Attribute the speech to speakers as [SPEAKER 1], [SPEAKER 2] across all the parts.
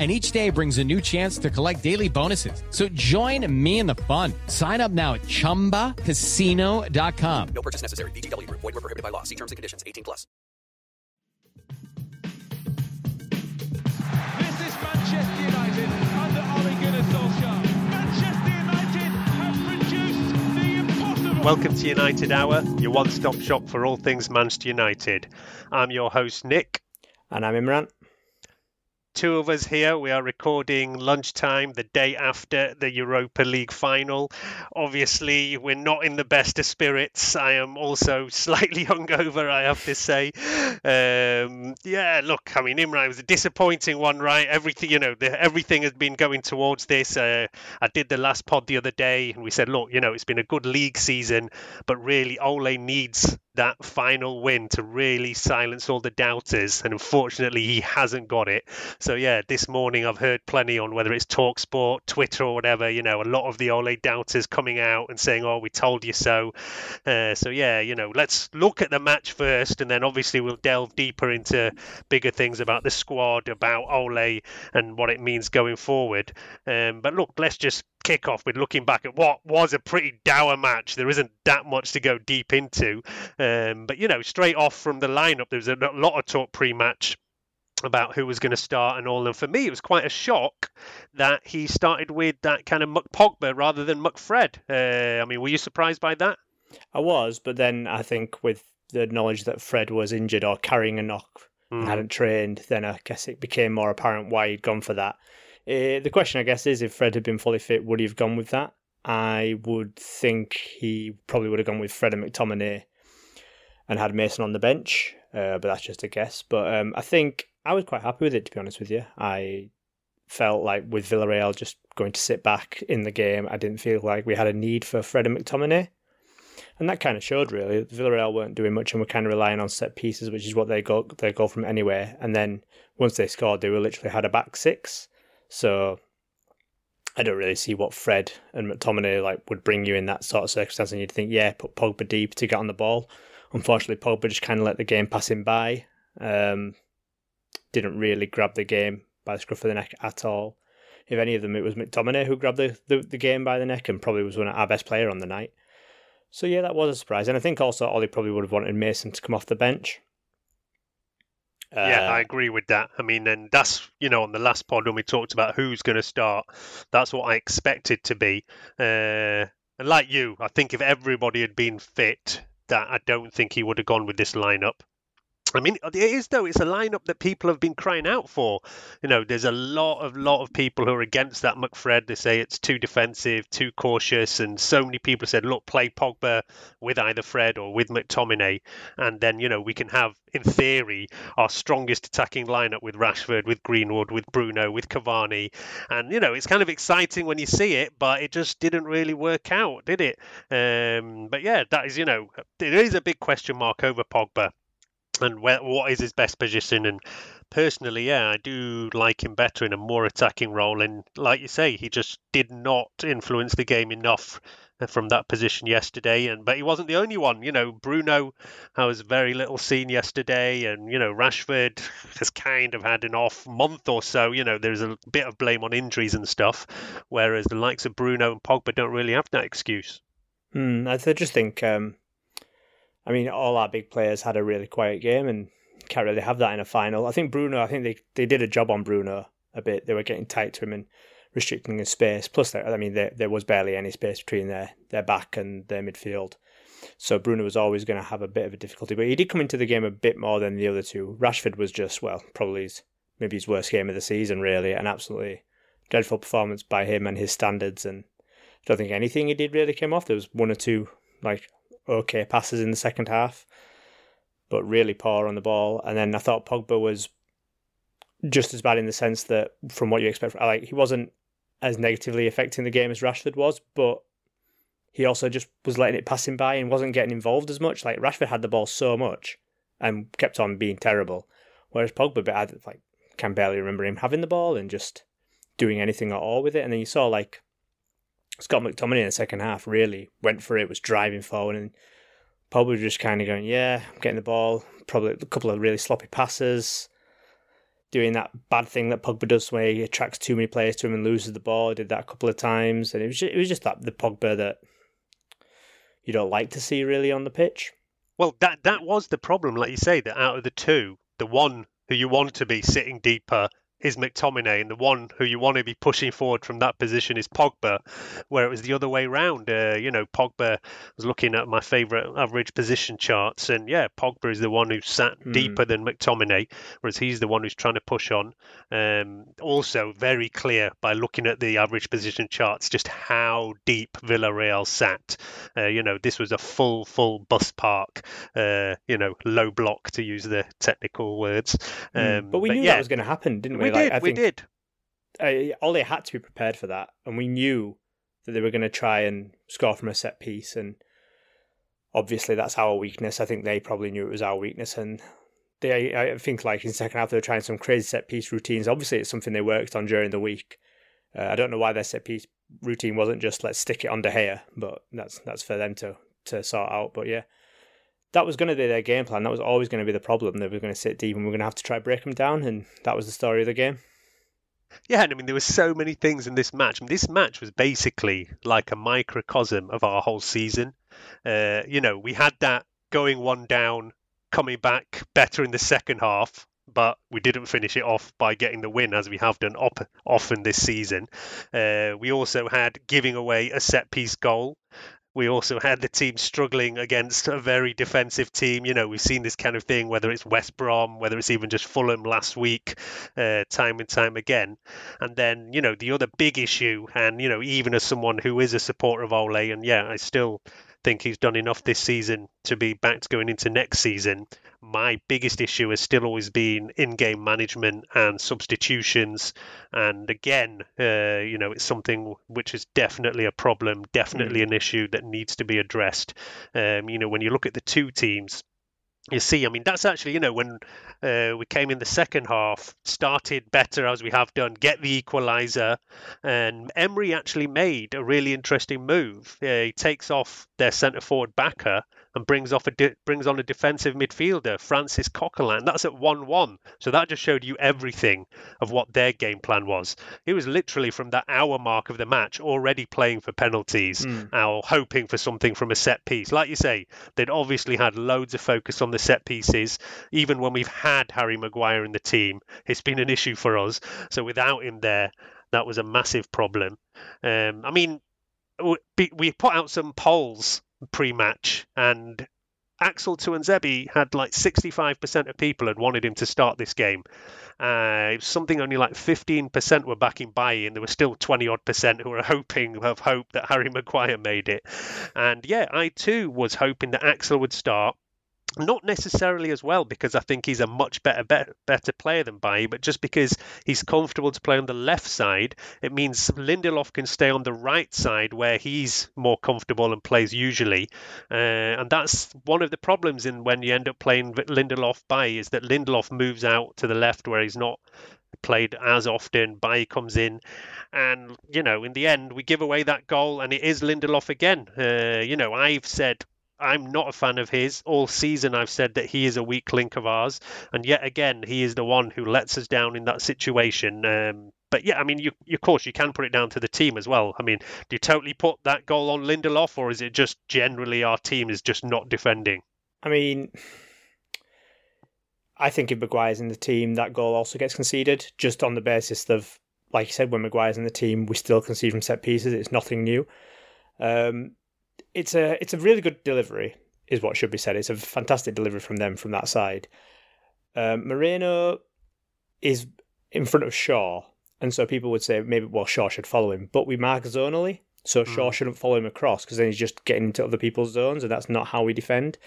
[SPEAKER 1] and each day brings a new chance to collect daily bonuses. So join me in the fun. Sign up now at chumbacasino.com.
[SPEAKER 2] No purchase necessary. VGW Group. Void were prohibited by law. See terms and conditions. 18 plus.
[SPEAKER 3] This is Manchester United under Ole Gunnar Solskjaer. Manchester United have produced the impossible.
[SPEAKER 4] Welcome to United Hour, your one stop shop for all things Manchester United. I'm your host, Nick.
[SPEAKER 5] And I'm Imran.
[SPEAKER 4] Two of us here. We are recording lunchtime the day after the Europa League final. Obviously, we're not in the best of spirits. I am also slightly hungover, I have to say. Um, yeah, look, I mean, Imran was a disappointing one, right? Everything, you know, the, everything has been going towards this. Uh, I did the last pod the other day, and we said, look, you know, it's been a good league season, but really, Ole needs that final win to really silence all the doubters, and unfortunately, he hasn't got it. So yeah, this morning I've heard plenty on whether it's Talksport, Twitter, or whatever. You know, a lot of the Ole doubters coming out and saying, "Oh, we told you so." Uh, so yeah, you know, let's look at the match first, and then obviously we'll delve deeper into bigger things about the squad, about Ole, and what it means going forward. Um, but look, let's just kick off with looking back at what was a pretty dour match. There isn't that much to go deep into. Um, but, you know, straight off from the lineup, there was a lot of talk pre match about who was going to start and all. And for me, it was quite a shock that he started with that kind of McPogba rather than McFred. Uh, I mean, were you surprised by that?
[SPEAKER 5] I was, but then I think with the knowledge that Fred was injured or carrying a knock mm. and hadn't trained, then I guess it became more apparent why he'd gone for that. Uh, the question, I guess, is if Fred had been fully fit, would he have gone with that? I would think he probably would have gone with Fred and McTominay and had Mason on the bench, uh, but that's just a guess. But um, I think I was quite happy with it, to be honest with you. I felt like with Villarreal just going to sit back in the game, I didn't feel like we had a need for Fred and McTominay. And that kind of showed really. Villarreal weren't doing much and were kind of relying on set pieces, which is what they go they go from anywhere. And then once they scored, they were literally had a back six. So I don't really see what Fred and McTominay like would bring you in that sort of circumstance. And you'd think, yeah, put Pogba deep to get on the ball. Unfortunately, Pogba just kind of let the game pass him by. Um, didn't really grab the game by the scruff of the neck at all. If any of them, it was McTominay who grabbed the, the, the game by the neck and probably was one of our best player on the night. So yeah, that was a surprise. And I think also Ollie probably would have wanted Mason to come off the bench.
[SPEAKER 4] Uh, yeah, I agree with that. I mean, and that's you know on the last pod when we talked about who's going to start, that's what I expected to be. Uh, and like you, I think if everybody had been fit, that I don't think he would have gone with this lineup. I mean, it is though. It's a lineup that people have been crying out for. You know, there's a lot of lot of people who are against that McFred. They say it's too defensive, too cautious, and so many people said, "Look, play Pogba with either Fred or with McTominay, and then you know we can have, in theory, our strongest attacking lineup with Rashford, with Greenwood, with Bruno, with Cavani, and you know it's kind of exciting when you see it, but it just didn't really work out, did it? Um, but yeah, that is you know there is a big question mark over Pogba and where, what is his best position. And personally, yeah, I do like him better in a more attacking role. And like you say, he just did not influence the game enough from that position yesterday, and but he wasn't the only one. You know, Bruno was very little seen yesterday, and you know Rashford has kind of had an off month or so. You know, there's a bit of blame on injuries and stuff, whereas the likes of Bruno and Pogba don't really have that excuse.
[SPEAKER 5] Hmm, I just think, um, I mean, all our big players had a really quiet game, and can't really have that in a final. I think Bruno, I think they they did a job on Bruno a bit. They were getting tight to him and restricting his space. Plus, I mean, there, there was barely any space between their, their back and their midfield. So Bruno was always going to have a bit of a difficulty. But he did come into the game a bit more than the other two. Rashford was just, well, probably his, maybe his worst game of the season, really. An absolutely dreadful performance by him and his standards. And I don't think anything he did really came off. There was one or two, like, okay passes in the second half, but really poor on the ball. And then I thought Pogba was just as bad in the sense that, from what you expect, like he wasn't as negatively affecting the game as Rashford was, but he also just was letting it pass him by and wasn't getting involved as much. Like Rashford had the ball so much and kept on being terrible, whereas Pogba, I like can barely remember him having the ball and just doing anything at all with it. And then you saw like Scott McTominay in the second half really went for it, was driving forward, and Pogba was just kind of going, "Yeah, I'm getting the ball." Probably a couple of really sloppy passes doing that bad thing that Pogba does where he attracts too many players to him and loses the ball. Did that a couple of times, and it was just, it was just that the Pogba that you don't like to see really on the pitch.
[SPEAKER 4] Well, that that was the problem, like you say, that out of the two, the one who you want to be sitting deeper is McTominay, and the one who you want to be pushing forward from that position is Pogba, where it was the other way round. Uh, you know, Pogba was looking at my favourite average position charts, and yeah, Pogba is the one who sat mm. deeper than McTominay, whereas he's the one who's trying to push on. Um, also, very clear by looking at the average position charts just how deep Villarreal sat. Uh, you know, this was a full, full bus park. Uh, you know, low block to use the technical words.
[SPEAKER 5] Um, mm. But we knew yeah, that was going to happen, didn't we?
[SPEAKER 4] We like, did. we did.
[SPEAKER 5] Uh, Ole had to be prepared for that, and we knew that they were going to try and score from a set piece, and obviously that's our weakness. I think they probably knew it was our weakness, and they, I think, like in the second half, they were trying some crazy set piece routines. Obviously, it's something they worked on during the week. Uh, I don't know why their set piece routine wasn't just let's stick it on De Gea, but that's that's for them to to sort out. But yeah, that was going to be their game plan. That was always going to be the problem. They were going to sit deep and we are going to have to try break them down, and that was the story of the game.
[SPEAKER 4] Yeah, and I mean there were so many things in this match. I mean, this match was basically like a microcosm of our whole season. Uh, you know, we had that going one down, coming back better in the second half, but we didn't finish it off by getting the win as we have done op- often this season. Uh, we also had giving away a set piece goal we also had the team struggling against a very defensive team. You know, we've seen this kind of thing, whether it's West Brom, whether it's even just Fulham last week, uh, time and time again. And then, you know, the other big issue, and, you know, even as someone who is a supporter of Ole, and yeah, I still think he's done enough this season to be backed going into next season. My biggest issue has still always been in-game management and substitutions. And again, uh, you know, it's something which is definitely a problem, definitely mm. an issue that needs to be addressed. Um, you know, when you look at the two teams, you see, I mean, that's actually, you know, when uh, we came in the second half, started better as we have done, get the equaliser, and Emery actually made a really interesting move. Uh, he takes off their centre forward Bacca and brings off a de- brings on a defensive midfielder, Francis Coquelin. That's at one-one. So that just showed you everything of what their game plan was. It was literally from that hour mark of the match already playing for penalties, mm. or hoping for something from a set piece. Like you say, they'd obviously had loads of focus on the set pieces. Even when we've had Harry Maguire in the team, it's been an issue for us. So without him there, that was a massive problem. Um, I mean, we put out some polls pre-match, and Axel Tuanzebe had like 65% of people had wanted him to start this game. Uh, something only like 15% were backing and there were still 20 odd percent who were hoping, have hope that Harry Maguire made it. And yeah, I too was hoping that Axel would start not necessarily as well because I think he's a much better better, better player than Bailly, but just because he's comfortable to play on the left side, it means Lindelof can stay on the right side where he's more comfortable and plays usually, uh, and that's one of the problems in when you end up playing Lindelof Bailly is that Lindelof moves out to the left where he's not played as often. Bailly comes in, and you know, in the end, we give away that goal, and it is Lindelof again. Uh, you know, I've said I'm not a fan of his. All season, I've said that he is a weak link of ours, and yet again, he is the one who lets us down in that situation. Um, but yeah, I mean, you, of course, you can put it down to the team as well. I mean, do you totally put that goal on Lindelof, or is it just generally our team is just not defending?
[SPEAKER 5] I mean, I think if Maguire's in the team, that goal also gets conceded, just on the basis of, like you said, when Maguire's in the team, we still concede from set pieces. It's nothing new. Um, it's a it's a really good delivery, is what should be said. It's a fantastic delivery from them from that side. Um, Moreno is in front of Shaw, and so people would say maybe well Shaw should follow him, but we mark zonally, so Shaw shouldn't follow him across because then he's just getting into other people's zones, and that's not how we defend.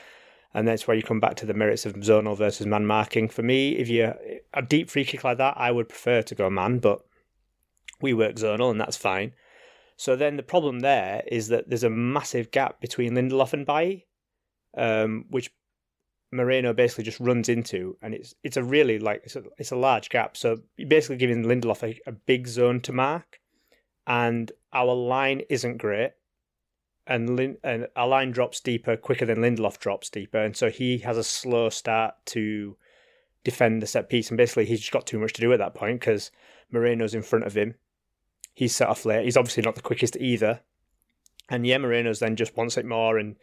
[SPEAKER 5] And that's where you come back to the merits of zonal versus man marking. For me, if you a deep free kick like that, I would prefer to go man, but we work zonal, and that's fine. So then the problem there is that there's a massive gap between Lindelof and Bailly, um, which Moreno basically just runs into, and it's it's a really like it's a, it's a large gap. So basically giving Lindelof a, a big zone to mark, and our line isn't great, and Lin, and our line drops deeper quicker than Lindelof drops deeper, and so he has a slow start to defend the set piece, and basically he's just got too much to do at that point because Moreno's in front of him, he's set off late. He's obviously not the quickest either. And yeah, Moreno's then just wants it more and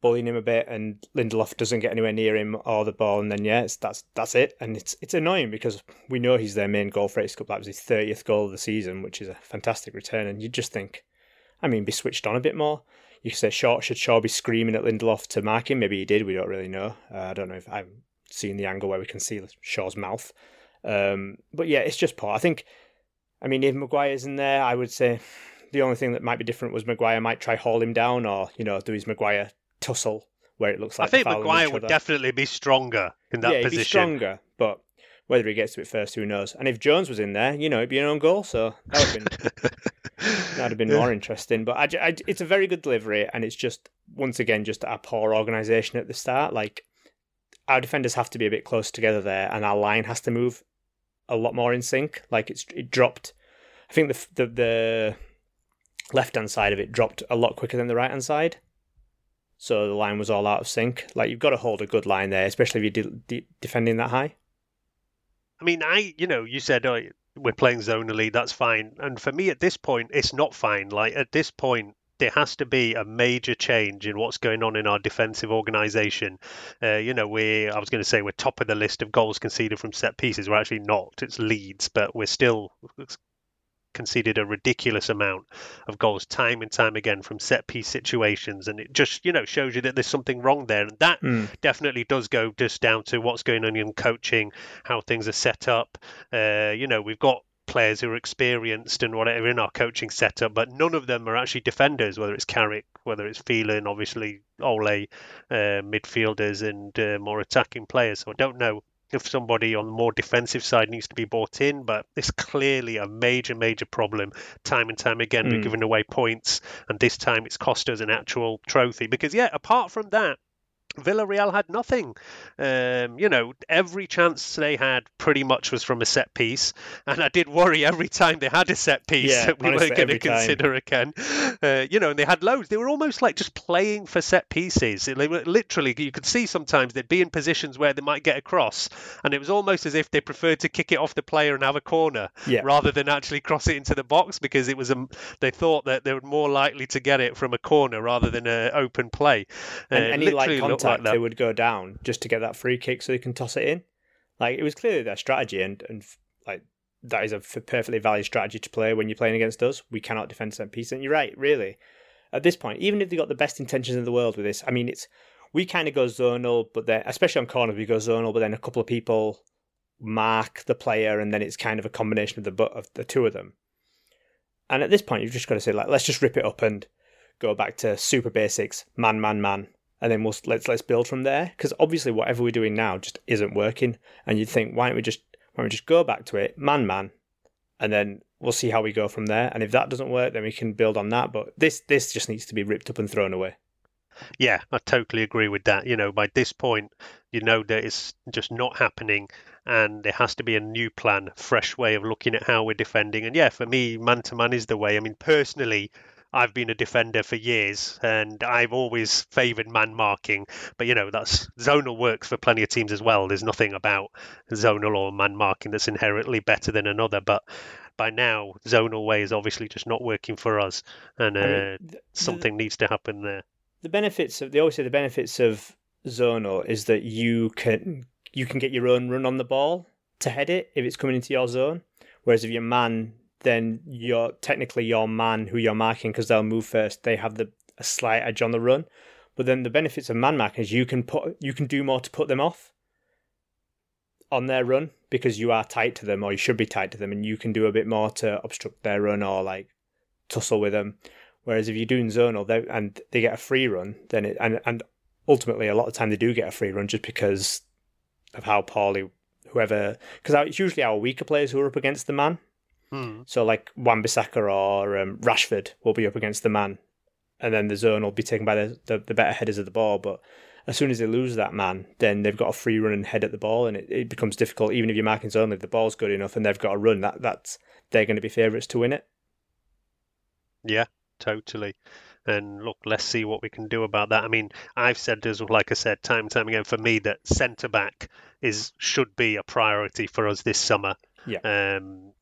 [SPEAKER 5] bullying him a bit, and Lindelof doesn't get anywhere near him or the ball, and then yeah, that's that's it. And it's it's annoying because we know he's their main goal for AFC Cup. That was his thirtieth goal of the season, which is a fantastic return. And you just think, I mean, be switched on a bit more. You could say Shaw should Shaw be screaming at Lindelof to mark him? Maybe he did. We don't really know. Uh, I don't know if I've seen the angle where we can see Shaw's mouth. Um, but yeah, it's just poor. I think I mean, if Maguire's in there, I would say the only thing that might be different was Maguire might try haul him down or, you know, do his Maguire tussle where it looks like
[SPEAKER 4] I think Maguire would definitely be stronger in that
[SPEAKER 5] yeah,
[SPEAKER 4] position.
[SPEAKER 5] He'd be stronger, but whether he gets to it first, who knows? And if Jones was in there, you know, it'd be an own goal, so that would have been, that'd have been more interesting. But I, I, it's a very good delivery, and it's just once again just our poor organisation at the start. Like our defenders have to be a bit closer together there, and our line has to move a lot more in sync. Like it's it dropped. I think the the, the left hand side of it dropped a lot quicker than the right hand side. So the line was all out of sync. Like you've got to hold a good line there, especially if you're de- de- defending that high.
[SPEAKER 4] I mean, I you know you said oh, we're playing zonally, that's fine. And for me at this point, it's not fine. Like at this point, there has to be a major change in what's going on in our defensive organisation. Uh, you know, we I was going to say we're top of the list of goals conceded from set pieces. We're actually not. It's Leeds, but we're still conceded a ridiculous amount of goals time and time again from set piece situations and it just you know shows you that there's something wrong there and that
[SPEAKER 5] mm.
[SPEAKER 4] definitely does go just down to what's going on in coaching how things are set up uh, you know we've got players who are experienced and whatever in our coaching setup, but none of them are actually defenders, whether it's Carrick, whether it's Phelan, obviously Ole, uh, midfielders and uh, more attacking players. So I don't know if somebody on the more defensive side needs to be brought in, but it's clearly a major, major problem. Time and time again, mm. we're giving away points, and this time it's cost us an actual trophy. Because, yeah, apart from that, Villarreal had nothing. Um, you know, every chance they had pretty much was from a set piece, and I did worry every time they had a set piece
[SPEAKER 5] yeah,
[SPEAKER 4] that we
[SPEAKER 5] honestly,
[SPEAKER 4] weren't going to consider again. Uh, you know, and they had loads. They were almost like just playing for set pieces. They were literally, you could see sometimes they'd be in positions where they might get across, and it was almost as if they preferred to kick it off the player and have a corner
[SPEAKER 5] yeah.
[SPEAKER 4] rather than actually cross it into the box because it was a, they thought that they were more likely to get it from a corner rather than an open play.
[SPEAKER 5] And uh, any like contact like they would go down just to get that free kick so they can toss it in. Like it was clearly their strategy, and and like that is a perfectly valid strategy to play when you're playing against us. We cannot defend set piece, and you're right, really. At this point, even if they got the best intentions in the world with this, I mean, it's we kind of go zonal, but then especially on corners we go zonal, but then a couple of people mark the player, and then it's kind of a combination of the of the two of them. And at this point, you've just got to say like, let's just rip it up and go back to super basics, man, man, man, and then we'll let's let's build from there. Because obviously, whatever we're doing now just isn't working. And you'd think, why don't we just why don't we just go back to it, man, man, and then we'll see how we go from there. And if that doesn't work, then we can build on that. But this this just needs to be ripped up and thrown away.
[SPEAKER 4] yeah, I totally agree with that. You know, by this point, you know that it's just not happening, and there has to be a new plan, fresh way of looking at how we're defending. And yeah, for me, man to man is the way. I mean, personally, I've been a defender for years and I've always favoured man marking. But you know, that's zonal works for plenty of teams as well. There's nothing about zonal or man marking that's inherently better than another. But by now, zonal way is obviously just not working for us, and uh,
[SPEAKER 5] I mean, the-
[SPEAKER 4] something needs to happen there.
[SPEAKER 5] the benefits of they always say the benefits of zonal is that you can you can get your own run on the ball to head it if it's coming into your zone. Whereas if you're man, then you're technically your man who you're marking because they'll move first. They have the a slight edge on the run. But then the benefits of man marking is you can put you can do more to put them off on their run because you are tight to them or you should be tight to them and you can do a bit more to obstruct their run or like tussle with them. Whereas if you're doing zonal they, and they get a free run, then it and and ultimately a lot of time they do get a free run just because of how poorly whoever because it's usually our weaker players who are up against the man.
[SPEAKER 4] Hmm.
[SPEAKER 5] So like Wan-Bissaka or um, Rashford will be up against the man, and then the zone will be taken by the, the the better headers of the ball. But as soon as they lose that man, then they've got a free run and head at the ball, and it, it becomes difficult. Even if you're marking zone, if the ball's good enough and they've got a run, that that's they're going to be favourites to win it.
[SPEAKER 4] Yeah, totally. And look, let's see what we can do about that. I mean, I've said as like I said, time and time again, for me, that centre back is should be a priority for us this summer.
[SPEAKER 5] Yeah.
[SPEAKER 4] Um,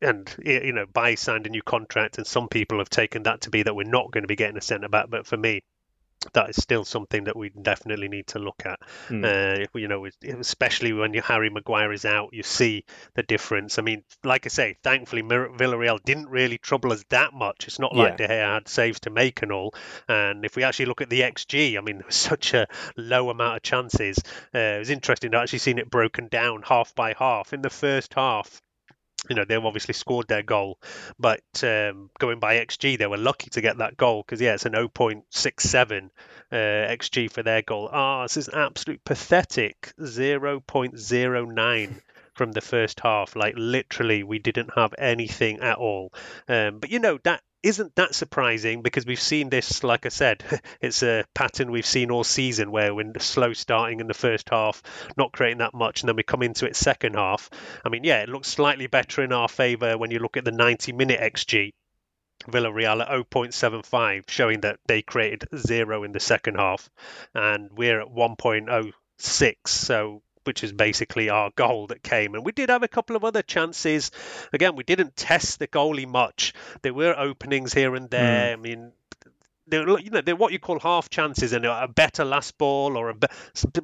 [SPEAKER 4] and you know, Bailly signed a new contract, and some people have taken that to be that we're not going to be getting a centre back. But for me, that is still something that we definitely need to look at.
[SPEAKER 5] Hmm.
[SPEAKER 4] Uh, you know, especially when you, Harry Maguire is out, you see the difference. I mean, like I say, thankfully Villarreal didn't really trouble us that much. It's not like
[SPEAKER 5] Yeah.
[SPEAKER 4] De Gea had saves to make and all. And if we actually look at the XG, I mean, there was such a low amount of chances. Uh, it was interesting to actually seen it broken down half by half. In the first half, you know they've obviously scored their goal, but um, going by XG, they were lucky to get that goal because yeah, it's an 0.67 uh, XG for their goal. Ah, this is absolute pathetic 0.09 from the first half. Like literally, we didn't have anything at all. Um, but you know that isn't that surprising because we've seen this, like I said, it's a pattern we've seen all season where we're slow starting in the first half, not creating that much, and then we come into it second half. I mean, yeah, it looks slightly better in our favour when you look at the 90 minute XG. Villarreal at 0.75, showing that they created zero in the second half, and we're at 1.06. So which is basically our goal that came. And we did have a couple of other chances. Again, we didn't test the goalie much. There were openings here and hmm. there. I mean, they're you know they're what you call half chances, and a better last ball or a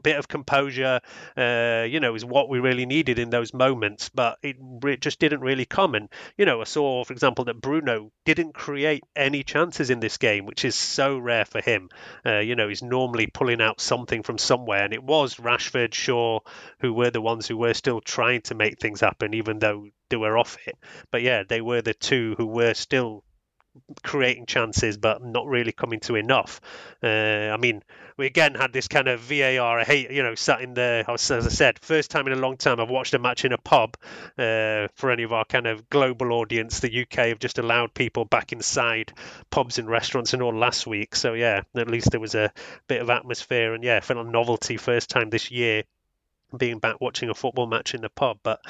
[SPEAKER 4] bit of composure, uh, you know, is what we really needed in those moments. But it, it just didn't really come. And you know, I saw, for example, that Bruno didn't create any chances in this game, which is so rare for him. Uh, you know, he's normally pulling out something from somewhere, and it was Rashford, Shaw, who were the ones who were still trying to make things happen, even though they were off it. But yeah, they were the two who were still creating chances but not really coming to enough. Uh, I mean, we again had this kind of VAR. I hate, you know, sat in there. As I said, first time in a long time I've watched a match in a pub. Uh, for any of our kind of global audience, the UK have just allowed people back inside pubs and restaurants and all last week. So yeah, at least there was a bit of atmosphere and yeah, felt a novelty first time this year being back watching a football match in the pub. But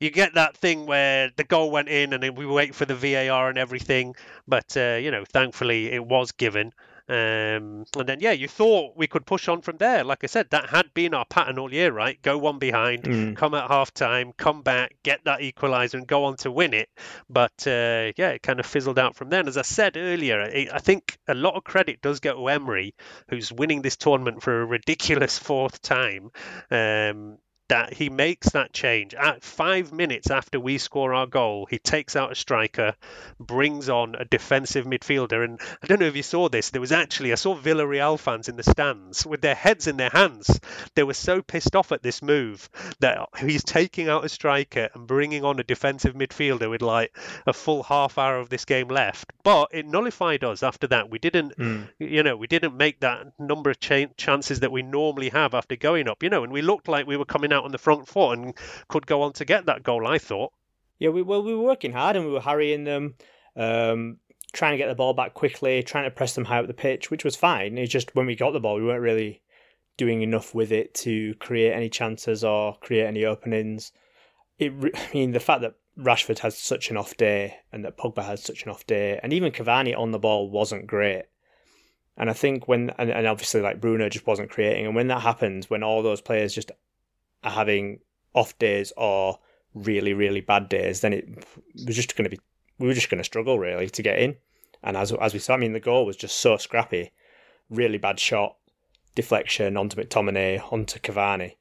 [SPEAKER 4] you get that thing where the goal went in and then we wait for the VAR and everything. But, uh, you know, thankfully it was given. Um, and then, yeah, you thought we could push on from there. Like I said, that had been our pattern all year, right? Go one behind,
[SPEAKER 5] Mm.
[SPEAKER 4] come at half time, come back, get that equaliser, and go on to win it. But uh, yeah, it kind of fizzled out from there. And as I said earlier, I I think a lot of credit does go to Emery, who's winning this tournament for a ridiculous fourth time. Um, that he makes that change at five minutes after we score our goal. He takes out a striker, brings on a defensive midfielder, and I don't know if you saw this. There was actually I saw Villarreal fans in the stands with their heads in their hands. They were so pissed off at this move that he's taking out a striker and bringing on a defensive midfielder with like a full half hour of this game left. But it nullified us after that. We didn't,
[SPEAKER 5] Mm.
[SPEAKER 4] you know, we didn't make that number of cha- chances that we normally have after going up. You know, and we looked like we were coming out on the front foot and could go on to get that goal. I thought.
[SPEAKER 5] Yeah, we well we were working hard and we were harrying them. Um, trying to get the ball back quickly, trying to press them high up the pitch, which was fine. It's just when we got the ball, we weren't really doing enough with it to create any chances or create any openings. It, I mean, the fact that Rashford has such an off day and that Pogba has such an off day, and even Cavani on the ball wasn't great. And I think when, and, and obviously like Bruno just wasn't creating, and when that happens, when all those players just are having off days or really, really bad days, then it was just going to be, we were just going to struggle really to get in. And as as we saw, I mean, the goal was just so scrappy, really bad shot, deflection onto McTominay, onto Cavani,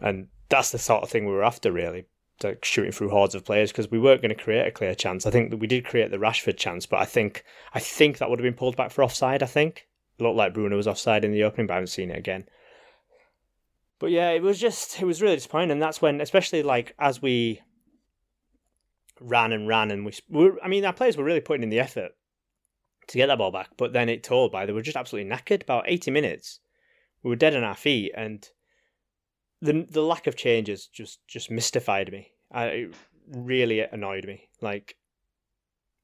[SPEAKER 5] and that's the sort of thing we were after really like shooting through hordes of players because we weren't going to create a clear chance. I think that we did create the Rashford chance, but I think I think that would have been pulled back for offside. I think it looked like Bruno was offside in the opening, but I haven't seen it again. But yeah, it was just it was really disappointing, and that's when, especially like as we ran and ran, and we, we I mean, our players were really putting in the effort to get that ball back, but then it told by they were just absolutely knackered. About eighty minutes, we were dead on our feet, and the the lack of changes just just mystified me. I, it really annoyed me. Like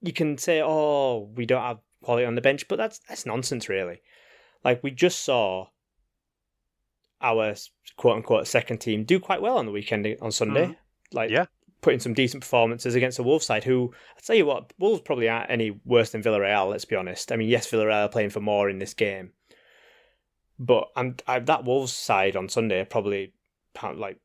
[SPEAKER 5] you can say, "Oh, we don't have quality on the bench," but that's that's nonsense, really. Like we just saw our quote unquote second team do quite well on the weekend on Sunday.
[SPEAKER 4] Mm.
[SPEAKER 5] Like
[SPEAKER 4] Yeah.
[SPEAKER 5] putting some decent performances against the Wolves side, who I tell you what, Wolves probably aren't any worse than Villarreal. Let's be honest. I mean, yes, Villarreal are playing for more in this game, but I'm I, that Wolves side on Sunday are probably like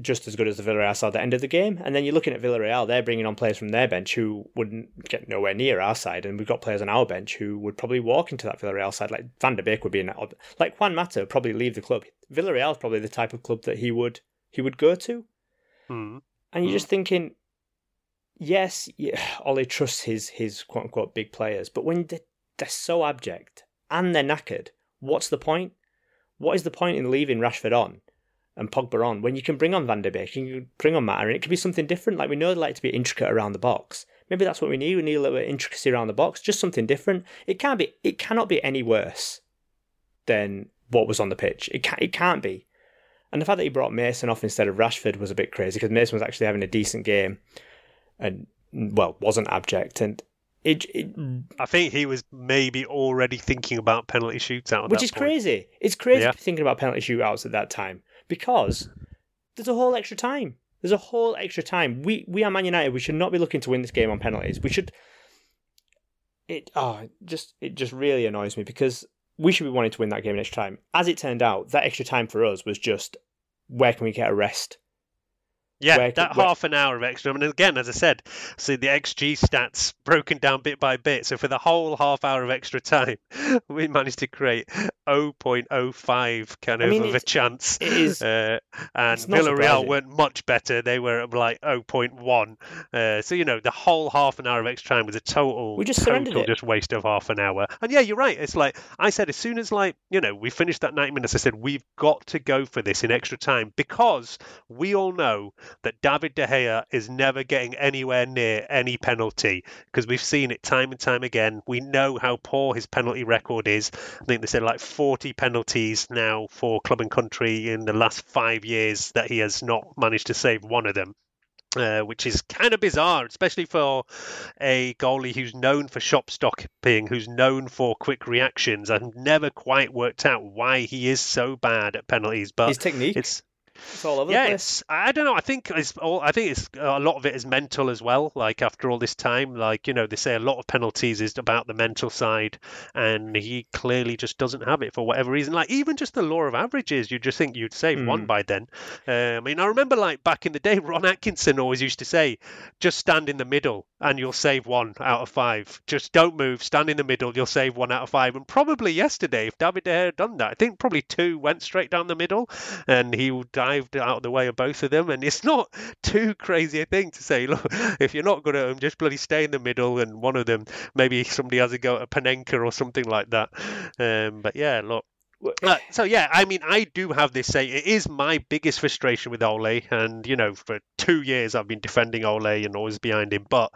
[SPEAKER 5] just as good as the Villarreal side at the end of the game. And then you're looking at Villarreal; they're bringing on players from their bench who wouldn't get nowhere near our side, and we've got players on our bench who would probably walk into that Villarreal side. Like Van der Beek would be an odd, like Juan Mata would probably leave the club. Villarreal is probably the type of club that he would he would go to.
[SPEAKER 4] Mm.
[SPEAKER 5] And you're just thinking, yes, yeah, Ollie trusts his his quote unquote big players, but when they're, they're so abject and they're knackered, what's the point? What is the point in leaving Rashford on and Pogba on when you can bring on Van der Beek, you can bring on Mata, and it could be something different? Like we know they like to be intricate around the box. Maybe that's what we need. We need a little bit of intricacy around the box, just something different. It can't be. It cannot be any worse than what was on the pitch. It can't. It can't be. And the fact that he brought Mason off instead of Rashford was a bit crazy because Mason was actually having a decent game, and well, wasn't abject. And it, it
[SPEAKER 4] I think he was maybe already thinking about penalty shootouts,
[SPEAKER 5] which
[SPEAKER 4] that
[SPEAKER 5] is
[SPEAKER 4] point.
[SPEAKER 5] crazy. It's crazy
[SPEAKER 4] Yeah.
[SPEAKER 5] thinking about penalty shootouts at that time because there's a whole extra time. There's a whole extra time. We we are Man United. We should not be looking to win this game on penalties. We should. It oh just it just really annoys me because we should be wanting to win that game in extra time. As it turned out, that extra time for us was just where can we get a rest?
[SPEAKER 4] Yeah,
[SPEAKER 5] Where-
[SPEAKER 4] that
[SPEAKER 5] where-
[SPEAKER 4] half an hour of extra. And again, as I said, see the XG stats broken down bit by bit. So for the whole half hour of extra time, we managed to create 0.05 kind
[SPEAKER 5] I
[SPEAKER 4] of,
[SPEAKER 5] mean,
[SPEAKER 4] of a chance.
[SPEAKER 5] it is-
[SPEAKER 4] Uh, and Villarreal weren't much better. They were at like 0.1. Uh, so you know, the whole half an hour of extra time was a total,
[SPEAKER 5] We just surrendered
[SPEAKER 4] total
[SPEAKER 5] it.
[SPEAKER 4] just waste of half an hour. And yeah, you're right. It's like I said, as soon as like you know we finished that 90 minutes, I said we've got to go for this in extra time because we all know that David De Gea is never getting anywhere near any penalty because we've seen it time and time again. We know how poor his penalty record is. I think they said like 40 penalties now for club and country in the last five years that he has not managed to save one of them. Uh, which is kind of bizarre, especially for a goalie who's known for shop stopping, who's known for quick reactions. I've never quite worked out why he is so bad at penalties, but
[SPEAKER 5] His technique,
[SPEAKER 4] it's
[SPEAKER 5] it's all over
[SPEAKER 4] yeah,
[SPEAKER 5] the place.
[SPEAKER 4] I don't know. I think it's all. I think it's a lot of it is mental as well. Like after all this time, like you know, they say a lot of penalties is about the mental side, and he clearly just doesn't have it for whatever reason. Like even just the law of averages, you just think you'd save one
[SPEAKER 5] Mm.
[SPEAKER 4] by then. Uh, I mean, I remember like back in the day, Ron Atkinson always used to say, just stand in the middle and you'll save one out of five. Just don't move, stand in the middle, you'll save one out of five. And probably yesterday, if David De Gea had done that, I think probably two went straight down the middle, and he dived out of the way of both of them. And it's not too crazy a thing to say, look, if you're not good at them, just bloody stay in the middle, and one of them, maybe somebody has a go at Panenka or something like that. Um, but yeah, look. Uh, so yeah, I mean, I do have this say it is my biggest frustration with Ole, and you know, for two years I've been defending Ole and always behind him. But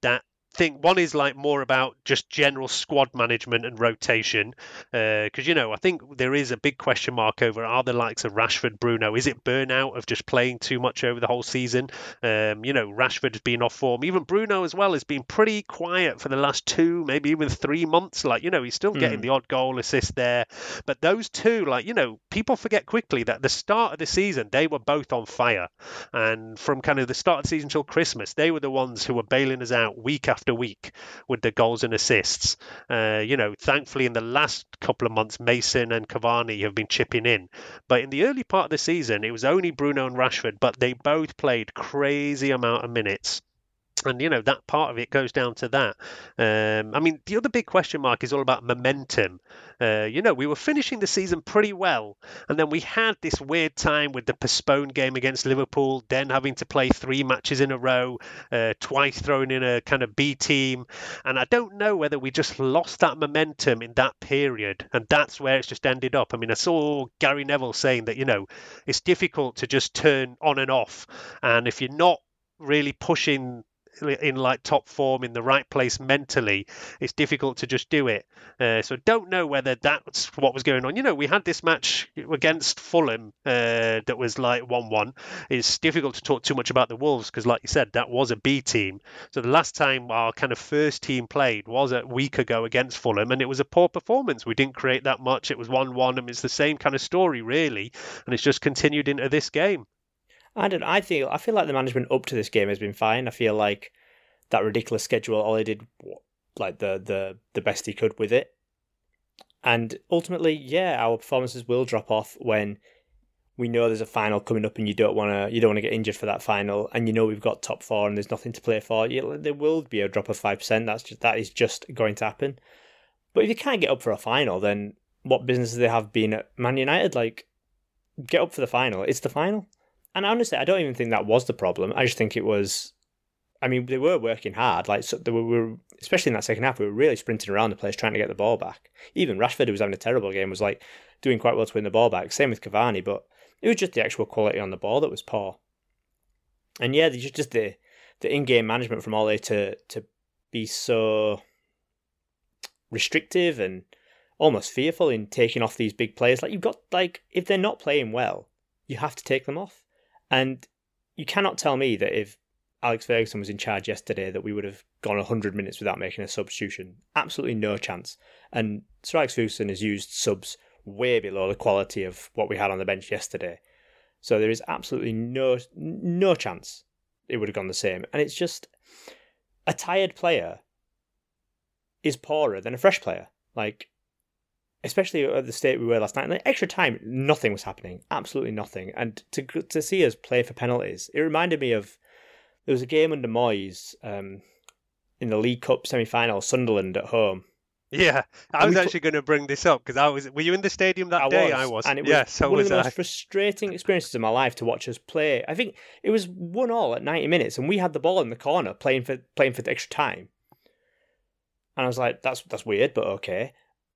[SPEAKER 4] that think one is like more about just general squad management and rotation, because uh, you know I think there is a big question mark over are the likes of Rashford, Bruno. Is it burnout of just playing too much over the whole season? Um, you know, Rashford has been off form. Even Bruno as well has been pretty quiet for the last two, maybe even three months. Like you know, he's still getting mm. the odd goal assist there, but those two, like you know, people forget quickly that the start of the season they were both on fire, and from kind of the start of the season till Christmas, they were the ones who were bailing us out week after after week with the goals and assists. Uh, you know, thankfully in the last couple of months, Mason and Cavani have been chipping in. But in the early part of the season, it was only Bruno and Rashford, but they both played crazy amount of minutes and you know that part of it goes down to that. Um, I mean, the other big question mark is all about momentum. Uh, you know, we were finishing the season pretty well, and then we had this weird time with the postponed game against Liverpool, then having to play three matches in a row, uh, twice thrown in a kind of B team, and I don't know whether we just lost that momentum in that period, and that's where it's just ended up. I mean, I saw Gary Neville saying that you know it's difficult to just turn on and off, and if you're not really pushing in like top form in the right place mentally, it's difficult to just do it. Uh, so don't know whether that's what was going on. You know, we had this match against Fulham uh, that was like one-one. It's difficult to talk too much about the Wolves because, like you said, that was a B team. So the last time our kind of first team played was a week ago against Fulham, and it was a poor performance. We didn't create that much. It was one-one, and it's the same kind of story really, and it's just continued into this game.
[SPEAKER 5] I don't. I feel. I feel like the management up to this game has been fine. I feel like that ridiculous schedule. Ollie did like the the the best he could with it, and ultimately, yeah, our performances will drop off when we know there's a final coming up, and you don't want to you don't want to get injured for that final, and you know we've got top four, and there's nothing to play for. You, there will be a drop of five percent. That's just that is just going to happen. But if you can't get up for a final, then what business do they have being at Man United? Like, get up for the final. It's the final. And honestly, I don't even think that was the problem. I just think it was. I mean, they were working hard. Like, so they were, especially in that second half, we were really sprinting around the place trying to get the ball back. Even Rashford, who was having a terrible game, was like doing quite well to win the ball back. Same with Cavani, but it was just the actual quality on the ball that was poor. And yeah, just just the the in-game management from Ole to to be so restrictive and almost fearful in taking off these big players. Like you've got like if they're not playing well, you have to take them off. And you cannot tell me that if Alex Ferguson was in charge yesterday that we would have gone 100 minutes without making a substitution. Absolutely no chance. And Sir Alex Ferguson has used subs way below the quality of what we had on the bench yesterday. So there is absolutely no no chance it would have gone the same. And it's just a tired player is poorer than a fresh player. Like especially at the state we were last night. Like extra time, nothing was happening, absolutely nothing. And to to see us play for penalties, it reminded me of there was a game under Moyes um, in the League Cup semi final, Sunderland at home.
[SPEAKER 4] Yeah, I was actually going to bring this up because I was. Were you in the stadium that
[SPEAKER 5] I
[SPEAKER 4] day?
[SPEAKER 5] Was,
[SPEAKER 4] I was.
[SPEAKER 5] And it was
[SPEAKER 4] yes,
[SPEAKER 5] one of the
[SPEAKER 4] I.
[SPEAKER 5] most frustrating experiences of my life to watch us play. I think it was one all at ninety minutes, and we had the ball in the corner playing for playing for the extra time. And I was like, "That's that's weird, but okay."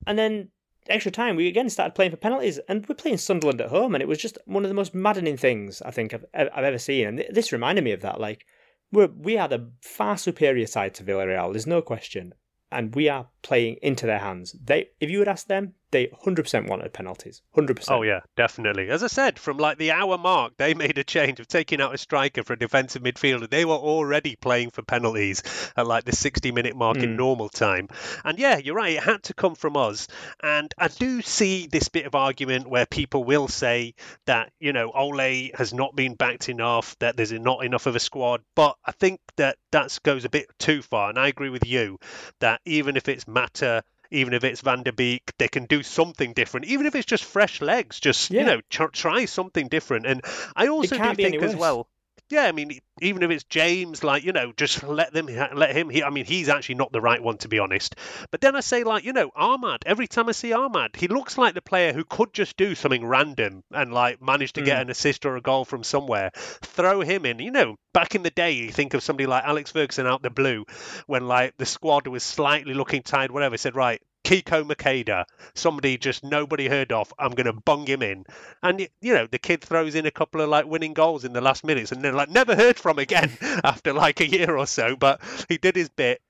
[SPEAKER 5] And then extra time, we again started playing for penalties, and we're playing Sunderland at home, and it was just one of the most maddening things I think I've, I've ever seen. And this reminded me of that. Like, we're, we are the far superior side to Villarreal, there's no question and we are playing into their hands. They, if you would ask them, they 100% wanted penalties. 100%.
[SPEAKER 4] Oh yeah, definitely. As I said, from like the hour mark, they made a change of taking out a striker for a defensive midfielder. They were already playing for penalties at like the 60 minute mark mm. in hmm. normal time. And yeah, you're right. It had to come from us. And I do see this bit of argument where people will say that you know Ole has not been backed enough, that there's not enough of a squad. But I think that that goes a bit too far. And I agree with you that even if it's Mata even if it's Van der Beek, they can do something different. Even if it's just fresh legs, just yeah. you know, tr- try something different. And I also do think as well. Yeah, I mean, even if it's James, like you know, just let them let him. He, I mean, he's actually not the right one to be honest. But then I say, like you know, Amad. Every time I see Amad, he looks like the player who could just do something random and like manage to mm. get an assist or a goal from somewhere. Throw him in. You know, back in the day, you think of somebody like Alex Ferguson out the blue, when like the squad was slightly looking tired, whatever. Said, right, Kiko Macheda, somebody just nobody heard of. I'm going to bung him in. And, you know, the kid throws in a couple of like winning goals in the last minutes and then like never heard from again after like a year or so. But he did his bit.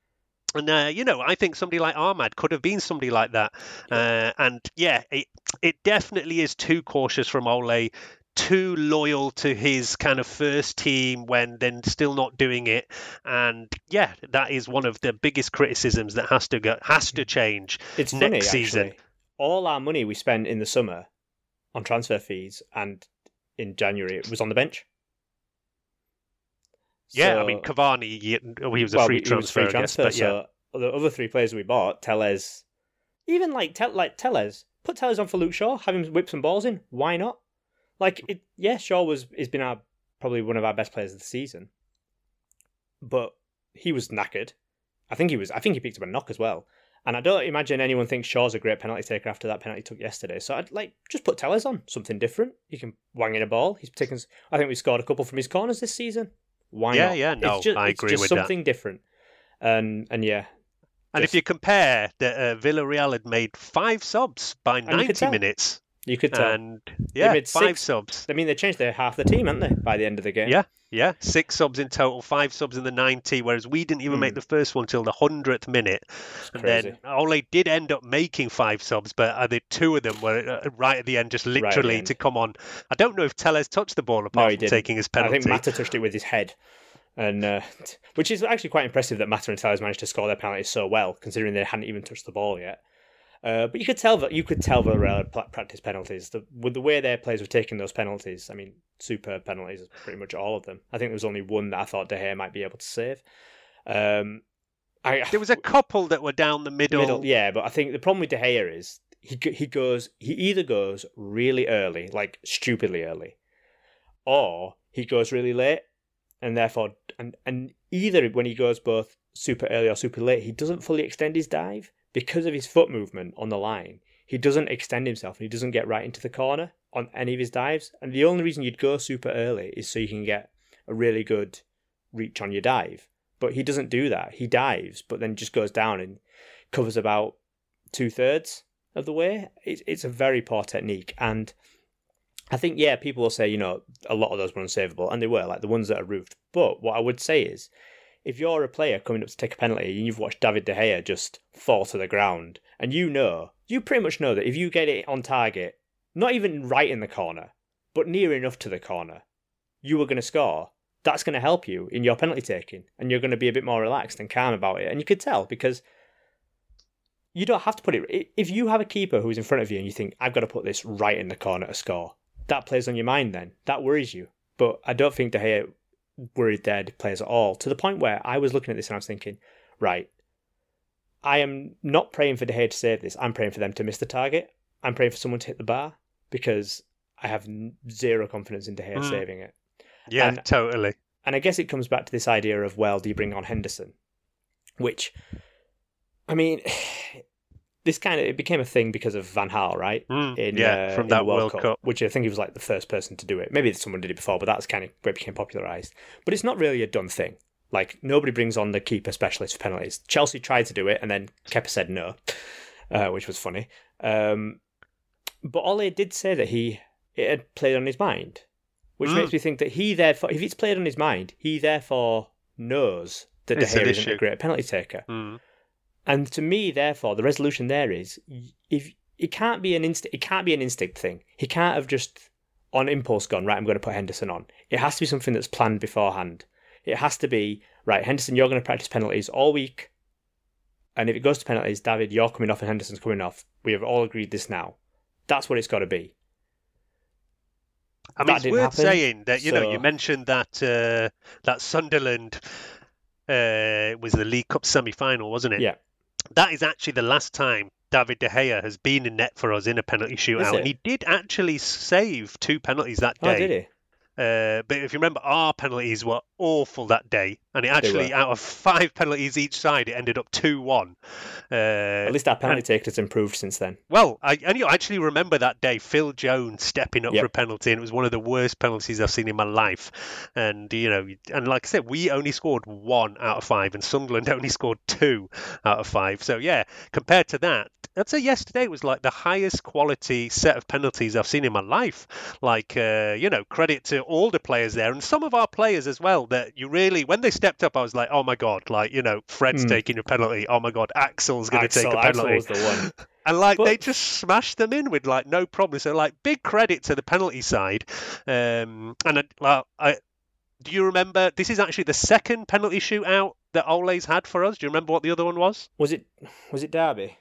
[SPEAKER 4] And uh, you know, I think somebody like Amad could have been somebody like that. Uh, and yeah, it it definitely is too cautious from Ole, too loyal to his kind of first team when then still not doing it. And yeah, that is one of the biggest criticisms that has to go has to change
[SPEAKER 5] It's
[SPEAKER 4] next
[SPEAKER 5] funny,
[SPEAKER 4] season.
[SPEAKER 5] actually. All our money we spent in the summer on transfer fees and in January it was on the bench.
[SPEAKER 4] Yeah, I mean Cavani, he, he was a
[SPEAKER 5] well,
[SPEAKER 4] free transfer,
[SPEAKER 5] free
[SPEAKER 4] guess,
[SPEAKER 5] transfer.
[SPEAKER 4] but yeah.
[SPEAKER 5] So the other three players we bought, Telles, even like Tel- like Telles, put Telles on for Luke Shaw, have him whip some balls in. Why not? Like it, yeah, Shaw was has been our probably one of our best players of the season, but he was knackered. I think he was. I think he picked up a knock as well. And I don't imagine anyone thinks Shaw's a great penalty taker after that penalty he took yesterday. So I'd like just put Telles on something different. He can wang in a ball. He's taken. I think we scored a couple from his corners this season. Why
[SPEAKER 4] Yeah,
[SPEAKER 5] not?
[SPEAKER 4] yeah, no,
[SPEAKER 5] it's just,
[SPEAKER 4] I
[SPEAKER 5] it's
[SPEAKER 4] agree
[SPEAKER 5] just
[SPEAKER 4] with that.
[SPEAKER 5] something different. And and yeah,
[SPEAKER 4] And if you compare that uh, Villarreal had made five subs by
[SPEAKER 5] you could
[SPEAKER 4] 90
[SPEAKER 5] tell.
[SPEAKER 4] minutes,
[SPEAKER 5] you could tell.
[SPEAKER 4] and yeah,
[SPEAKER 5] made
[SPEAKER 4] five
[SPEAKER 5] six-
[SPEAKER 4] subs.
[SPEAKER 5] I mean, they changed their half the team, haven't they? By the end of the game.
[SPEAKER 4] Yeah, yeah, six subs in total, five subs in the 90, whereas we didn't even make
[SPEAKER 5] Hmm.
[SPEAKER 4] the first one till the 100th minute. And
[SPEAKER 5] crazy.
[SPEAKER 4] then Ole did end up making five subs, but I think two of them were uh, right at the end, just literally
[SPEAKER 5] end.
[SPEAKER 4] to come on. I don't know if Telles touched the ball
[SPEAKER 5] no,
[SPEAKER 4] apart
[SPEAKER 5] he
[SPEAKER 4] from taking his penalty.
[SPEAKER 5] I think Mata touched it with his head, and uh, which is actually quite impressive that Mata and Telles managed to score their penalties so well, considering they hadn't even touched the ball yet. Uh, but you could tell that you could tell had practice penalties. The, with the way their players were taking those penalties, I mean, superb penalties, pretty much all of them. I think there was only one that I thought De Gea might be able to save. Um, I,
[SPEAKER 4] There was a couple that were down the middle.
[SPEAKER 5] middle. Yeah, but I think the problem with De Gea is he he goes he either goes really early, like stupidly early, or he goes really late, and therefore and and either when he goes both super early or super late, he doesn't fully extend his dive because of his foot movement on the line. He doesn't extend himself, and he doesn't get right into the corner on any of his dives. And the only reason you'd go super early is so you can get a really good reach on your dive. But he doesn't do that. He dives, but then just goes down and covers about two thirds of the way. It's a very poor technique, and I think yeah, people will say you know a lot of those were unsavable, and they were like the ones that are roofed. But what I would say is, if you're a player coming up to take a penalty and you've watched David De Gea just fall to the ground, and you know you pretty much know that if you get it on target, not even right in the corner, but near enough to the corner, you are going to score. That's going to help you in your penalty taking, and you're going to be a bit more relaxed and calm about it. And you could tell because you don't have to put it. If you have a keeper who's in front of you and you think, I've got to put this right in the corner to score, that plays on your mind then. That worries you. But I don't think De Gea worried their players at all, to the point where I was looking at this and I was thinking, right, I am not praying for De Gea to save this. I'm praying for them to miss the target. I'm praying for someone to hit the bar because I have zero confidence in De Gea
[SPEAKER 4] Mm.
[SPEAKER 5] saving it.
[SPEAKER 4] Yeah,
[SPEAKER 5] And-
[SPEAKER 4] totally.
[SPEAKER 5] And I guess it comes back to this idea of, well, do you bring on Henderson? Which, I mean, this kind of it became a thing because of Van Gaal, right?
[SPEAKER 4] Mm,
[SPEAKER 5] In,
[SPEAKER 4] yeah,
[SPEAKER 5] uh,
[SPEAKER 4] from that
[SPEAKER 5] the
[SPEAKER 4] World Cup.
[SPEAKER 5] which I think he was like the first person to do it. Maybe someone did it before, but that's kind of where it became popularized. But it's not really a done thing. Like nobody brings on the keeper specialist for penalties. Chelsea tried to do it, and then Kepa said no, uh, which was funny. Um, but Ole did say that he it had played on his mind, which
[SPEAKER 4] Mm.
[SPEAKER 5] makes me think that he therefore, if it's played on his mind, he therefore knows that De
[SPEAKER 4] It's
[SPEAKER 5] Gea isn't a great penalty taker.
[SPEAKER 4] Mm.
[SPEAKER 5] And to me, therefore, the resolution there is if it can't be an instinct, it can't be an instinct thing. He can't have just on impulse gone right. I'm going to put Henderson on. It has to be something that's planned beforehand. It has to be right. Henderson, you're going to practice penalties all week, and if it goes to penalties, David, you're coming off and Henderson's coming off. We have all agreed this now. That's what it's got to be.
[SPEAKER 4] I mean,
[SPEAKER 5] That
[SPEAKER 4] it's worth
[SPEAKER 5] happen,
[SPEAKER 4] saying that you know you mentioned that uh, that Sunderland uh, was the League Cup semi-final, wasn't it?
[SPEAKER 5] Yeah.
[SPEAKER 4] That is actually the last time David De Gea has been in net for us in a penalty shootout, and he did actually save two penalties that
[SPEAKER 5] Oh,
[SPEAKER 4] day.
[SPEAKER 5] did he?
[SPEAKER 4] Uh, but if you remember, our penalties were awful that day, and it actually, out of five penalties each side, it ended up two-one. Uh,
[SPEAKER 5] At least our penalty
[SPEAKER 4] and-
[SPEAKER 5] taker has improved since then.
[SPEAKER 4] well, I and you actually remember that day, Phil Jones stepping up
[SPEAKER 5] Yep.
[SPEAKER 4] for a penalty, and it was one of the worst penalties I've seen in my life. And you know, and like I said, we only scored one out of five, and Sunderland only scored two out of five. So yeah, compared to that, I'd say yesterday was like the highest quality set of penalties I've seen in my life. Like uh, you know, credit to all the players there, and some of our players as well. That you really, when they stepped up, I was like, oh my god, like you know, Fred's
[SPEAKER 5] Hmm.
[SPEAKER 4] taking a penalty. Oh my god, Axel's going to take
[SPEAKER 5] Axel,
[SPEAKER 4] a
[SPEAKER 5] Axel
[SPEAKER 4] penalty.
[SPEAKER 5] was the one.
[SPEAKER 4] And like
[SPEAKER 5] But-
[SPEAKER 4] they just smashed them in with like no problem. So like big credit to the penalty side. Um, and I, well, I do you remember? This is actually the second penalty shootout that Ole's had for us. Do you remember what the other one was?
[SPEAKER 5] Was it was it Derby?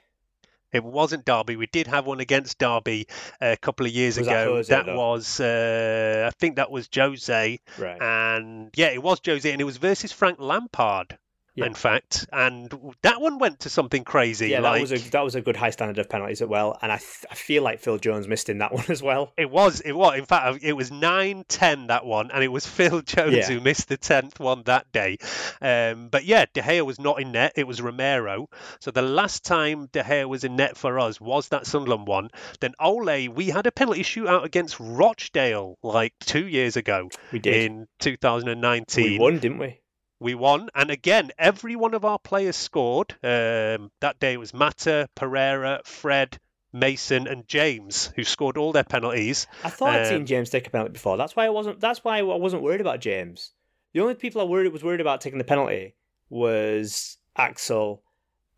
[SPEAKER 4] It wasn't Derby. We did have one against Derby a couple of years
[SPEAKER 5] Was that
[SPEAKER 4] ago.
[SPEAKER 5] Jose, though?
[SPEAKER 4] was, uh, I think that was Jose,
[SPEAKER 5] Right.
[SPEAKER 4] and yeah, it was Jose, and it was versus Frank Lampard.
[SPEAKER 5] Yeah.
[SPEAKER 4] In fact, and that one went to something crazy.
[SPEAKER 5] yeah,
[SPEAKER 4] like,
[SPEAKER 5] that was a that was a good high standard of penalties as well, and I th- I feel like Phil Jones missed in that one as well.
[SPEAKER 4] It was, it was. In fact, it was 9 10 that one, and it was Phil Jones
[SPEAKER 5] Yeah.
[SPEAKER 4] who missed the 10th one that day. Um, but yeah, De Gea was not in net, it was Romero. So the last time De Gea was in net for us was that Sunderland one. Then Ole, we had a penalty shootout against Rochdale like two years ago
[SPEAKER 5] We did.
[SPEAKER 4] in 2019
[SPEAKER 5] we won, didn't we?
[SPEAKER 4] We won. And again, every one of our players scored. Um, that day it was Mata, Pereira, Fred, Mason, and James who scored all their penalties.
[SPEAKER 5] I thought I'd
[SPEAKER 4] Um,
[SPEAKER 5] seen James take a penalty before. That's why I wasn't. That's why I wasn't worried about James. The only people I worried was worried about taking the penalty was Axel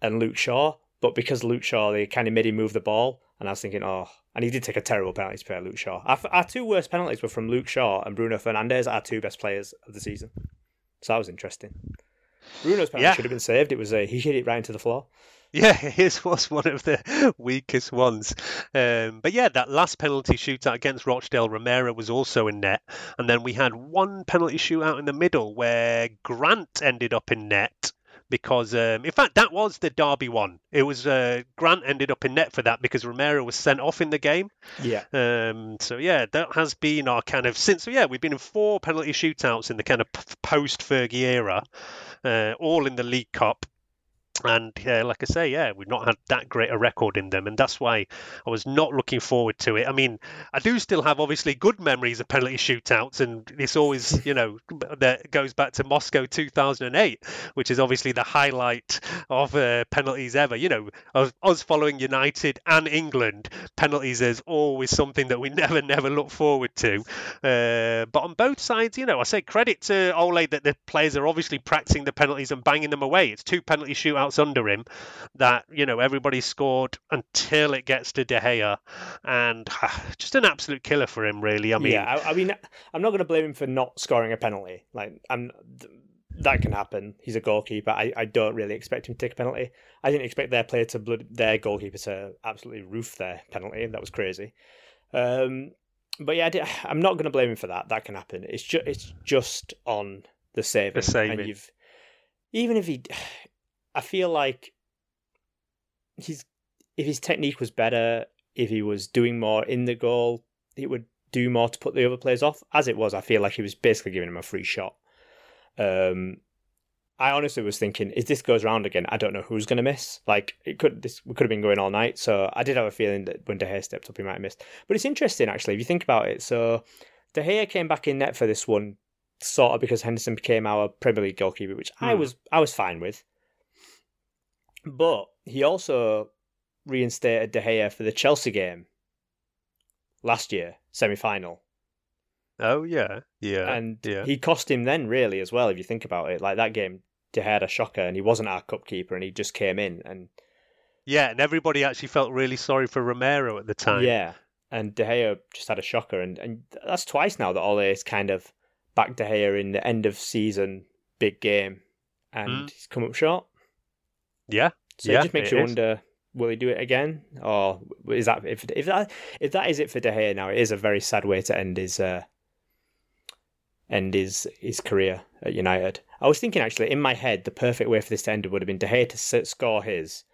[SPEAKER 5] and Luke Shaw. But because Luke Shaw, they kind of made him move the ball, and I was thinking, oh, and he did take a terrible penalty to play Luke Shaw. Our, our two worst penalties were from Luke Shaw and Bruno Fernandes, our two best players of the season. So that was interesting. Bruno's penalty
[SPEAKER 4] Yeah.
[SPEAKER 5] should have been saved. It was a, he hit it right into the floor.
[SPEAKER 4] Yeah, his was one of the weakest ones. Um, but yeah, that last penalty shootout against Rochdale, Romero was also in net. And then we had one penalty shootout in the middle where Grant ended up in net. Because, um, in fact, that was the Derby one. It was uh, Grant ended up in net for that because Romero was sent off in the game.
[SPEAKER 5] Yeah.
[SPEAKER 4] Um, so yeah, that has been our kind of since So yeah we've been in four penalty shootouts in the kind of post Fergie era, uh, all in the League Cup. And yeah, like I say, yeah, we've not had that great a record in them, and that's why I was not looking forward to it. I mean, I do still have obviously good memories of penalty shootouts, and it's always, you know, that goes back to Moscow 2008, which is obviously the highlight of uh, penalties ever. You know, of us following United and England, penalties is always something that we never, never look forward to. Uh, but on both sides, you know, I say credit to Ole that the players are obviously practicing the penalties and banging them away. It's two penalty shootouts under him that, you know, everybody scored until it gets to De Gea. And just an absolute killer for him, really. I mean,
[SPEAKER 5] yeah, I, I mean, I'm not going to blame him for not scoring a penalty. Like, I'm that can happen. He's a goalkeeper. I, I don't really expect him to take a penalty. I didn't expect their player to blood their goalkeeper to absolutely roof their penalty. That was crazy. Um, but yeah, I I'm not going to blame him for that. That can happen. It's just it's just on the saving.
[SPEAKER 4] The saving.
[SPEAKER 5] And you've even if he, I feel like he's if his technique was better, if he was doing more in the goal, it would do more to put the other players off. As it was, I feel like he was basically giving him a free shot. Um, I honestly was thinking, if this goes round again, I don't know who's going to miss. Like it could, this we could have been going all night. So I did have a feeling that when De Gea stepped up, he might have missed. But it's interesting actually if you think about it. So De Gea came back in net for this one, sort of because Henderson became our Premier League goalkeeper, which I
[SPEAKER 4] Hmm.
[SPEAKER 5] was I was fine with. But he also reinstated De Gea for the Chelsea game last year, semi final.
[SPEAKER 4] oh yeah, yeah,
[SPEAKER 5] and
[SPEAKER 4] yeah.
[SPEAKER 5] he cost him then really as well if you think about it. Like that game De Gea had a shocker and he wasn't our cup keeper and he just came in and
[SPEAKER 4] Yeah, and everybody actually felt really sorry for Romero at the time.
[SPEAKER 5] yeah. And De Gea just had a shocker and, and that's twice now that Ole is kind of back De Gea in the end of season big game and
[SPEAKER 4] Mm.
[SPEAKER 5] he's come up short.
[SPEAKER 4] Yeah,
[SPEAKER 5] So
[SPEAKER 4] yeah.
[SPEAKER 5] it just makes
[SPEAKER 4] it
[SPEAKER 5] you
[SPEAKER 4] is.
[SPEAKER 5] wonder will he do it again or is that if if that if that is it for De Gea now it is a very sad way to end his uh end his his career at United. I was thinking actually in my head the perfect way for this to end would have been De Gea to score his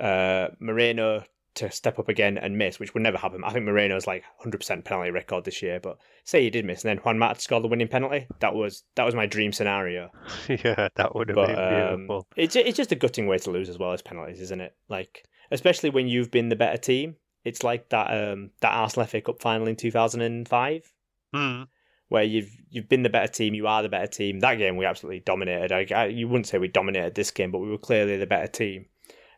[SPEAKER 5] uh Moreno to step up again and miss, which would never happen. I think Moreno's like 100% penalty record this year, but say he did miss and then Juan Mata scored the winning penalty. That was that was my dream scenario.
[SPEAKER 4] yeah, that would have
[SPEAKER 5] But
[SPEAKER 4] been
[SPEAKER 5] um,
[SPEAKER 4] beautiful.
[SPEAKER 5] it's it's just a gutting way to lose as well as penalties, isn't it? Like especially when you've been the better team. It's like that um that Arsenal FA Cup final in two thousand and five,
[SPEAKER 4] Hmm.
[SPEAKER 5] where you've you've been the better team. You are the better team. That game we absolutely dominated. I, I, you wouldn't say we dominated this game, but we were clearly the better team.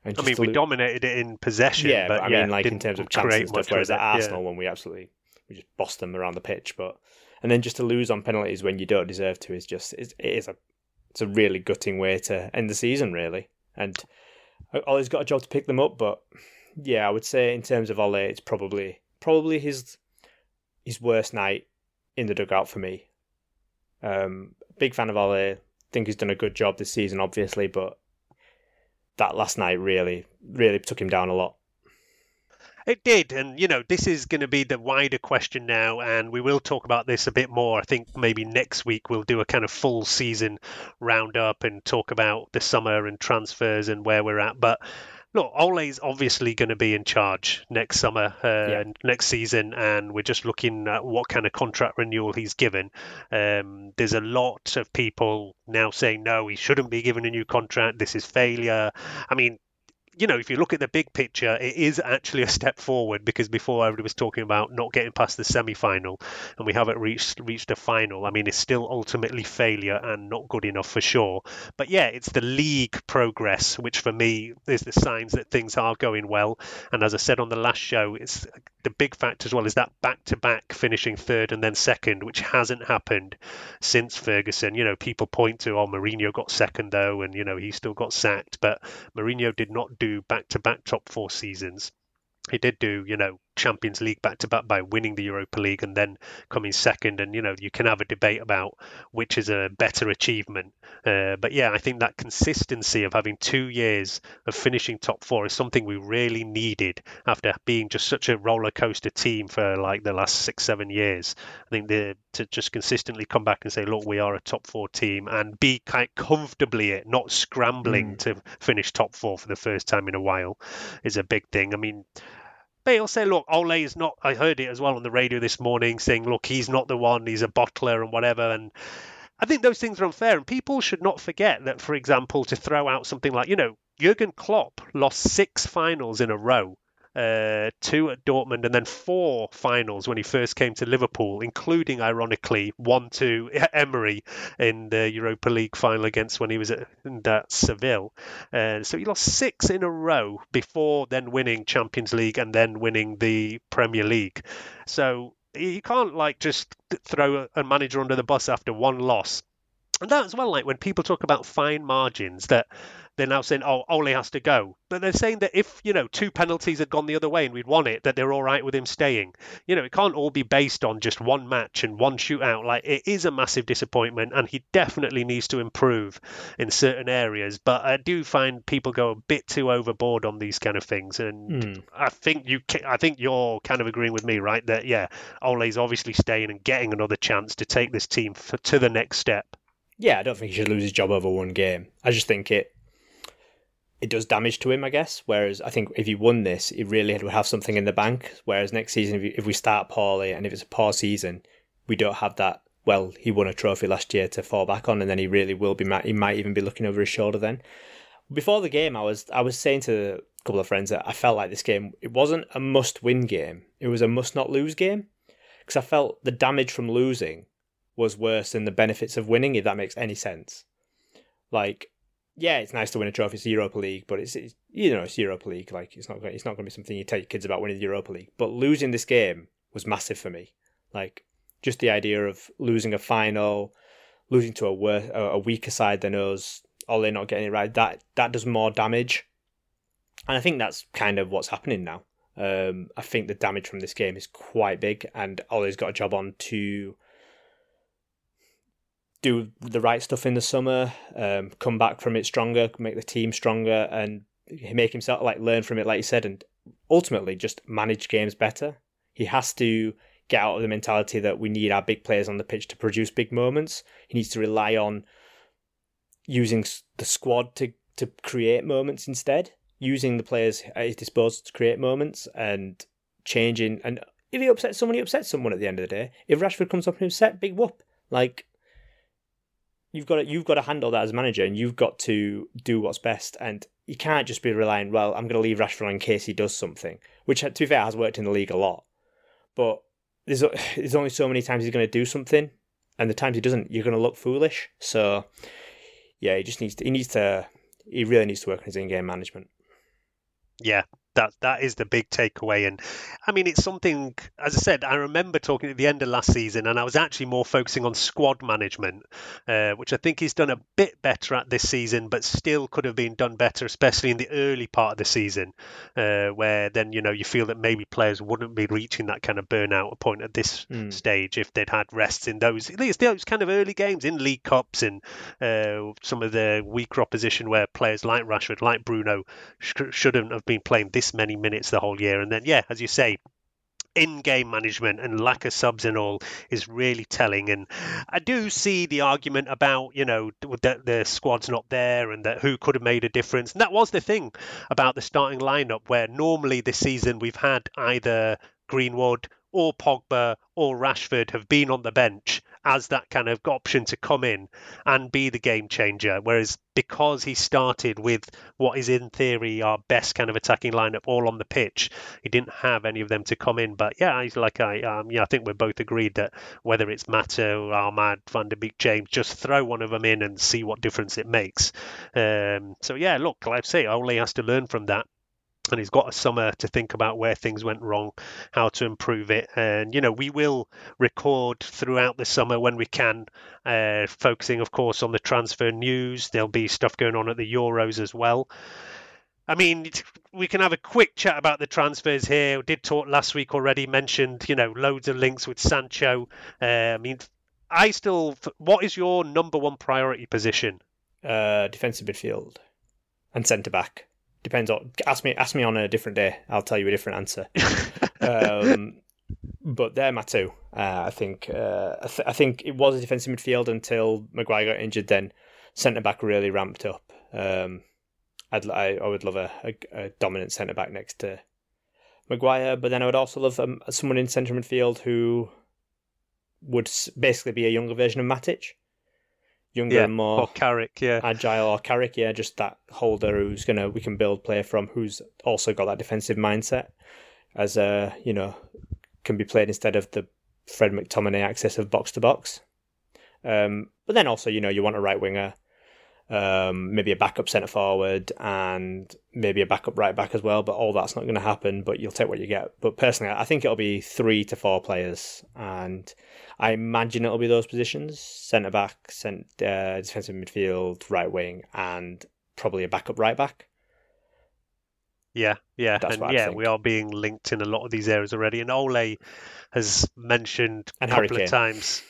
[SPEAKER 4] I mean, we dominated it in possession.
[SPEAKER 5] Yeah,
[SPEAKER 4] but
[SPEAKER 5] but I
[SPEAKER 4] yeah,
[SPEAKER 5] mean, like in terms of chances and stuff. Whereas at
[SPEAKER 4] it, yeah.
[SPEAKER 5] Arsenal, when we absolutely we just bossed them around the pitch. But and then just to lose on penalties when you don't deserve to is just it is a it's a really gutting way to end the season, really. And Ole's got a job to pick them up, but yeah, I would say in terms of Ollie, it's probably probably his his worst night in the dugout for me. Um, big fan of Ole. Think he's done a good job this season, obviously, but that last night really, really took him down a lot.
[SPEAKER 4] It did, and you know, this is going to be the wider question now, and we will talk about this a bit more. I think maybe next week we'll do a kind of full season roundup and talk about the summer and transfers and where we're at. But look, Ole's obviously going to be in charge next summer, uh, yeah. next season, and we're just looking at what kind of contract renewal he's given. Um, there's a lot of people now saying no, he shouldn't be given a new contract. This is failure. I mean, you know, if you look at the big picture, it is actually a step forward because before everybody was talking about not getting past the semi-final, and we haven't reached reached a final. I mean, it's still ultimately failure and not good enough for sure. But yeah, it's the league progress, which for me is the signs that things are going well. And as I said on the last show, it's the big fact as well is that back-to-back finishing third and then second, which hasn't happened since Ferguson. You know, people point to, oh, Mourinho got second though, and you know he still got sacked, but Mourinho did not do back-to-back top four seasons. He did do, you know, Champions League back to back by winning the Europa League and then coming second. And you know you can have a debate about which is a better achievement. Uh, but yeah, I think that consistency of having two years of finishing top four is something we really needed after being just such a roller coaster team for like the last six seven years. I think the, to just consistently come back and say, look, we are a top four team and be quite comfortably it, not scrambling mm. to finish top four for the first time in a while, is a big thing. I mean they'll say, look, Ole is not. I heard it as well on the radio this morning saying, look, he's not the one. He's a bottler and whatever. And I think those things are unfair. And people should not forget that, for example, to throw out something like, you know, Jurgen Klopp lost six finals in a row uh, two at Dortmund, and then four finals when he first came to Liverpool, including, ironically, one to Emery in the Europa League final against when he was at, at Seville. Uh, so he lost six in a row before then winning Champions League and then winning the Premier League. So you can't like just throw a manager under the bus after one loss. And that as well, like when people talk about fine margins, that they're now saying, oh, Ole has to go. But they're saying that if, you know, two penalties had gone the other way and we'd won it, that they're all right with him staying. You know, it can't all be based on just one match and one shootout. Like, it is a massive disappointment and he definitely needs to improve in certain areas. But I do find people go a bit too overboard on these kind of things. And mm. I think you, I think you're kind of agreeing with me, right? That, yeah, Ole's obviously staying and getting another chance to take this team for, to the next step.
[SPEAKER 5] Yeah, I don't think he should lose his job over one game. I just think it it does damage to him, I guess. Whereas I think if he won this, he really would have something in the bank. Whereas next season, if, if we start poorly and if it's a poor season, we don't have that. Well, he won a trophy last year to fall back on, and then he really will be. He might even be looking over his shoulder then. Before the game, I was I was saying to a couple of friends that I felt like this game it wasn't a must-win game. It was a must-not-lose game because I felt the damage from losing was worse than the benefits of winning. If that makes any sense, like yeah, it's nice to win a trophy. It's Europa League, but it's, it's, you know it's Europa League. Like it's not it's not going to be something you tell your kids about winning the Europa League. But losing this game was massive for me. Like just the idea of losing a final, losing to a worse, a weaker side than us, or they're not getting it right. That that does more damage, and I think that's kind of what's happening now. Um, I think the damage from this game is quite big, and Ole's got a job on to do the right stuff in the summer, um, come back from it stronger, make the team stronger, and make himself like learn from it, like you said, and ultimately just manage games better. He has to get out of the mentality that we need our big players on the pitch to produce big moments. He needs to rely on using the squad to to create moments instead, using the players at his disposal to create moments and changing. And if he upsets someone, he upsets someone at the end of the day. If Rashford comes up and upset, big whoop. Like you've got to, you've got to handle that as a manager, and you've got to do what's best. And you can't just be relying. Well, I'm going to leave Rashford in case he does something, which to be fair has worked in the league a lot. But there's there's only so many times he's going to do something, and the times he doesn't, you're going to look foolish. So yeah, he just needs to, he needs to he really needs to work on his in-game management.
[SPEAKER 4] Yeah, that that is the big takeaway. And I mean, it's something. As I said, I remember talking at the end of last season, and I was actually more focusing on squad management, uh, which I think he's done a bit better at this season, but still could have been done better, especially in the early part of the season, uh, where then you know you feel that maybe players wouldn't be reaching that kind of burnout point at this mm. stage if they'd had rests in those at least those kind of early games in league cups and uh, some of the weaker opposition where players like Rashford, like Bruno, sh- shouldn't have been playing this many minutes the whole year. And then, yeah, as you say, in-game management and lack of subs and all is really telling. And I do see the argument about you know that the squad's not there and that who could have made a difference. And that was the thing about the starting lineup, where normally this season we've had either Greenwood or Pogba or Rashford have been on the bench as that kind of option to come in and be the game changer. Whereas because he started with what is in theory our best kind of attacking lineup all on the pitch, he didn't have any of them to come in. But yeah, he's like I um, yeah I think we're both agreed that whether it's Mata, Amad, Van der Beek, James, just throw one of them in and see what difference it makes. Um, so yeah, look, like I say, Ole has to learn from that and he's got a summer to think about where things went wrong, how to improve it. And, you know, we will record throughout the summer when we can, uh, focusing, of course, on the transfer news. There'll be stuff going on at the Euros as well. I mean, we can have a quick chat about the transfers here. We did talk last week already, mentioned, you know, loads of links with Sancho. Uh, I mean, I still, what is your number one priority position?
[SPEAKER 5] Uh, defensive midfield and centre back depends on ask me ask me on a different day. I'll tell you a different answer. um, but they're my two. Uh, I think uh, I, th- I, think it was a defensive midfield until Maguire got injured. Then centre back really ramped up. Um, I'd I, I would love a, a, a dominant centre back next to Maguire, but then I would also love um, someone in centre midfield who would basically be a younger version of Matic younger
[SPEAKER 4] yeah,
[SPEAKER 5] and more
[SPEAKER 4] or Carrick, yeah,
[SPEAKER 5] agile or Carrick, yeah, just that holder who's gonna we can build play from, who's also got that defensive mindset, as a you know can be played instead of the Fred McTominay access of box to box. Um, but then also, you know, you want a right winger, um, maybe a backup centre forward, and maybe a backup right back as well. But all that's not going to happen. But you'll take what you get. But personally, I think it'll be three to four players, and I imagine it'll be those positions: centre back, cent, uh, defensive midfield, right wing, and probably a backup right back.
[SPEAKER 4] Yeah, yeah, That's and yeah, we are being linked in a lot of these areas already. And Ole has mentioned
[SPEAKER 5] and
[SPEAKER 4] a couple of times.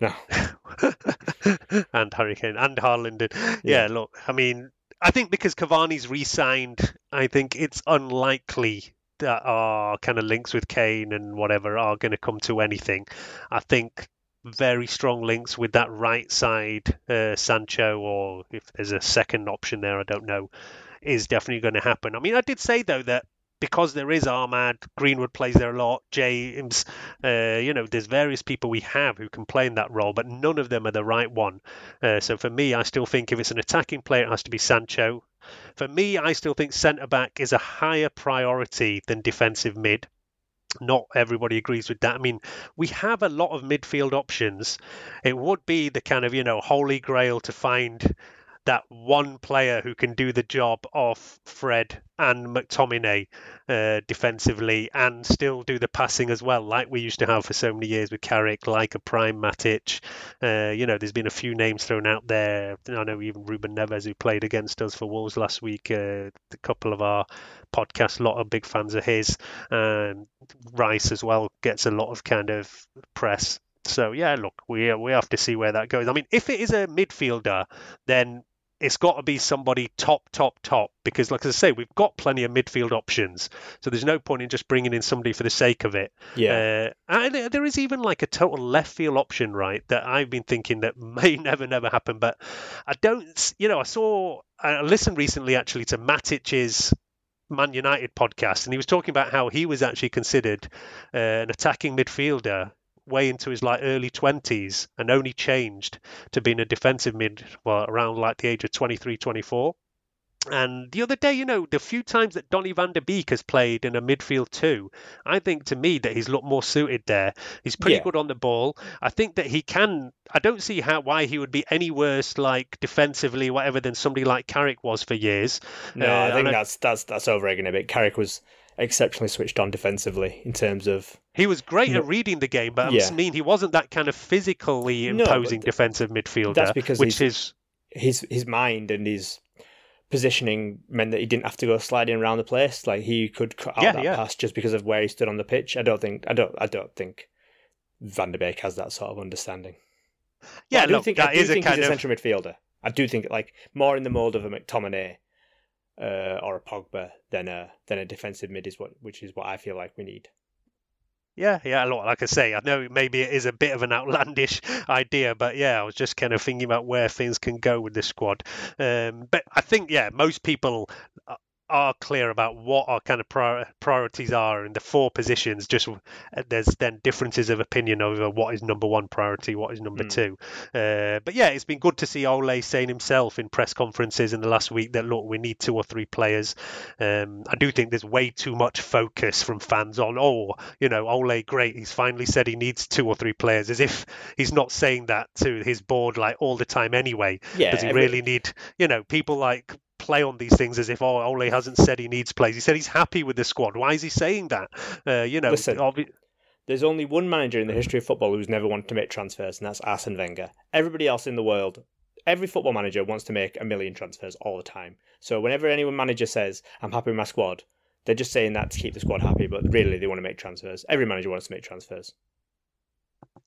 [SPEAKER 5] No.
[SPEAKER 4] and Hurricane and Haaland. Yeah, yeah, look, I mean, I think because Cavani's re-signed, I think it's unlikely that our kind of links with Kane and whatever are going to come to anything. I think very strong links with that right side uh, Sancho, or if there's a second option there, I don't know, is definitely going to happen. I mean, I did say though that because there is Amad, Greenwood plays there a lot, James, uh, you know, there's various people we have who can play in that role, but none of them are the right one. Uh, so for me, I still think if it's an attacking player, it has to be Sancho. For me, I still think centre back is a higher priority than defensive mid. Not everybody agrees with that. I mean, we have a lot of midfield options. It would be the kind of, you know, holy grail to find that one player who can do the job of Fred and McTominay uh, defensively and still do the passing as well, like we used to have for so many years with Carrick, like a prime Matic. Uh, you know, there's been a few names thrown out there. I know even Ruben Neves, who played against us for Wolves last week, uh, a couple of our podcasts, a lot of big fans of his. And Rice as well gets a lot of kind of press. So yeah, look, we we have to see where that goes. I mean, if it is a midfielder, then it's got to be somebody top, top, top. Because, like I say, we've got plenty of midfield options, so there's no point in just bringing in somebody for the sake of it.
[SPEAKER 5] Yeah,
[SPEAKER 4] uh, and there is even like a total left field option, right? That I've been thinking that may never, never happen. But I don't, you know, I saw, I listened recently actually to Matic's Man United podcast, and he was talking about how he was actually considered uh, an attacking midfielder way into his like early 20s and only changed to being a defensive mid well around like the age of 23 24 And the other day, you know, the few times that Donny van der Beek has played in a midfield too, I think to me that he's looked more suited there. He's pretty
[SPEAKER 5] Yeah.
[SPEAKER 4] good on the ball. I think that he can. I don't see how why he would be any worse, like defensively, whatever, than somebody like Carrick was for years.
[SPEAKER 5] No,
[SPEAKER 4] Uh,
[SPEAKER 5] I think
[SPEAKER 4] and
[SPEAKER 5] that's that's that's over egging a bit. Carrick was exceptionally switched on defensively in terms of
[SPEAKER 4] He was great
[SPEAKER 5] No.
[SPEAKER 4] at reading the game, but
[SPEAKER 5] Yeah.
[SPEAKER 4] I mean, he wasn't that kind of physically imposing
[SPEAKER 5] th-
[SPEAKER 4] defensive midfielder.
[SPEAKER 5] that's because
[SPEAKER 4] which is
[SPEAKER 5] his his mind and his positioning meant that he didn't have to go sliding around the place. Like he could cut out
[SPEAKER 4] Yeah,
[SPEAKER 5] that
[SPEAKER 4] yeah.
[SPEAKER 5] pass just because of where he stood on the pitch. I don't think I don't I don't think Van der Beek has that sort of understanding. But
[SPEAKER 4] yeah.
[SPEAKER 5] I do
[SPEAKER 4] look,
[SPEAKER 5] think
[SPEAKER 4] that
[SPEAKER 5] I do
[SPEAKER 4] is a
[SPEAKER 5] think
[SPEAKER 4] kind
[SPEAKER 5] he's a
[SPEAKER 4] of
[SPEAKER 5] central midfielder. I do think like more in the mold of a McTominay uh, or a Pogba than a than a defensive mid is what which is what I feel like we need.
[SPEAKER 4] Yeah, yeah, like I say, I know maybe it is a bit of an outlandish idea, but yeah, I was just kind of thinking about where things can go with this squad. Um, but I think, yeah, most people a- are clear about what our kind of prior- priorities are in the four positions. Just uh, there's then differences of opinion over what is number one priority, what is number
[SPEAKER 5] Mm.
[SPEAKER 4] two. Uh, but yeah, it's been good to see Ole saying himself in press conferences in the last week that look, we need two or three players. Um, I do think there's way too much focus from fans on, oh, you know, Ole, great, he's finally said he needs two or three players, as if he's not saying that to his board like all the time anyway.
[SPEAKER 5] Yeah,
[SPEAKER 4] Does he
[SPEAKER 5] every-
[SPEAKER 4] really need, you know, people like play on these things as if oh Ole hasn't said he needs players. He said he's happy with the squad. Why is he saying that? Uh, you know,
[SPEAKER 5] Listen,
[SPEAKER 4] obvi-
[SPEAKER 5] There's only one manager in the history of football who's never wanted to make transfers, and that's Arsene Wenger. Everybody else in the world, every football manager wants to make a million transfers all the time. So whenever any manager says, I'm happy with my squad, they're just saying that to keep the squad happy, but really they want to make transfers. Every manager wants to make transfers.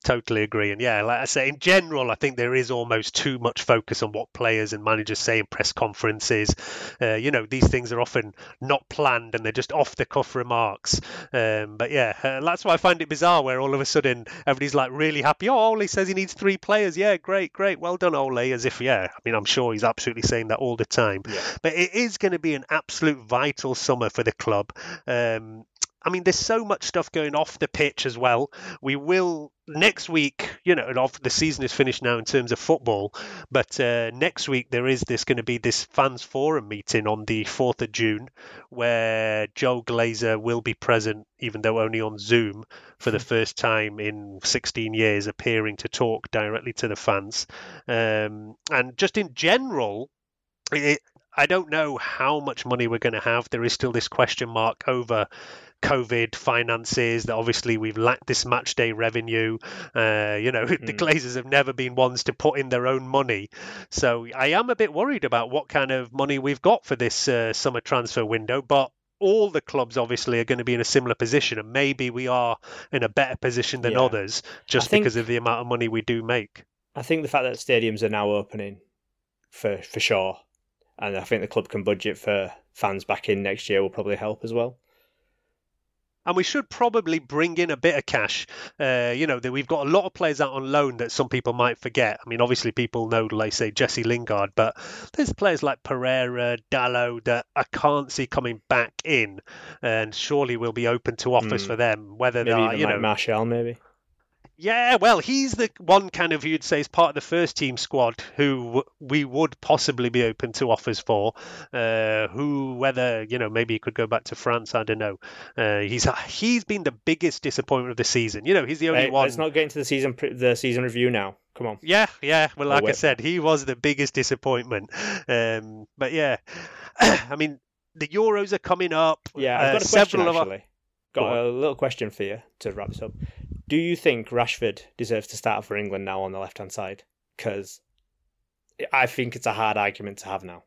[SPEAKER 4] Totally agree. And yeah, like I say, in general, I think there is almost too much focus on what players and managers say in press conferences. Uh, you know, these things are often not planned and they're just off the cuff remarks. Um, but yeah, uh, that's why I find it bizarre where all of a sudden everybody's like really happy. Oh, Ole says he needs three players. Yeah, great, great. Well done, Ole. As if, yeah, I mean, I'm sure he's absolutely saying that all the time.
[SPEAKER 5] Yeah.
[SPEAKER 4] But it is going to be an absolute vital summer for the club. Um, I mean, there's so much stuff going off the pitch as well. We will next week, you know, and off the season is finished now in terms of football, but uh, next week there is this going to be this fans forum meeting on the 4th of June where Joel Glazer will be present, even though only on Zoom for the first time in 16 years, appearing to talk directly to the fans. Um, and just in general, it, I don't know how much money we're going to have. There is still this question mark over COVID finances that obviously we've lacked this match day revenue. Uh, you know, the
[SPEAKER 5] Mm.
[SPEAKER 4] Glazers have never been ones to put in their own money. So I am a bit worried about what kind of money we've got for this uh, summer transfer window. But all the clubs obviously are going to be in a similar position, and maybe we are in a better position than
[SPEAKER 5] Yeah.
[SPEAKER 4] others just
[SPEAKER 5] think-
[SPEAKER 4] because of the amount of money we do make.
[SPEAKER 5] I think the fact that stadiums are now opening for for sure, and I think the club can budget for fans back in next year will probably help as well.
[SPEAKER 4] And we should probably bring in a bit of cash. Uh, you know, that we've got a lot of players out on loan that some people might forget. I mean, obviously people know, like say Jesse Lingard, but there's players like Pereira, Dalot that I can't see coming back in, and surely we'll be open to offers
[SPEAKER 5] Hmm.
[SPEAKER 4] for them. Whether
[SPEAKER 5] Maybe
[SPEAKER 4] they are, you
[SPEAKER 5] like
[SPEAKER 4] know,
[SPEAKER 5] Martial, maybe.
[SPEAKER 4] Yeah, well, he's the one kind of you'd say is part of the first team squad who we would possibly be open to offers for. Uh, who, whether you know, maybe he could go back to France. I don't know. Uh, he's he's been the biggest disappointment of the season. You know, he's the only
[SPEAKER 5] Hey,
[SPEAKER 4] one.
[SPEAKER 5] let's not get into the season the season review now. Come on.
[SPEAKER 4] Yeah, yeah. Well, like I said, he was the biggest disappointment. Um, but yeah, I mean, the Euros are coming up.
[SPEAKER 5] Yeah, I've
[SPEAKER 4] Uh,
[SPEAKER 5] got a question
[SPEAKER 4] several of our-
[SPEAKER 5] actually. Got
[SPEAKER 4] Go
[SPEAKER 5] a little question for you to wrap this up. Do you think Rashford deserves to start for England now on the left hand side? Because I think it's a hard argument to have now.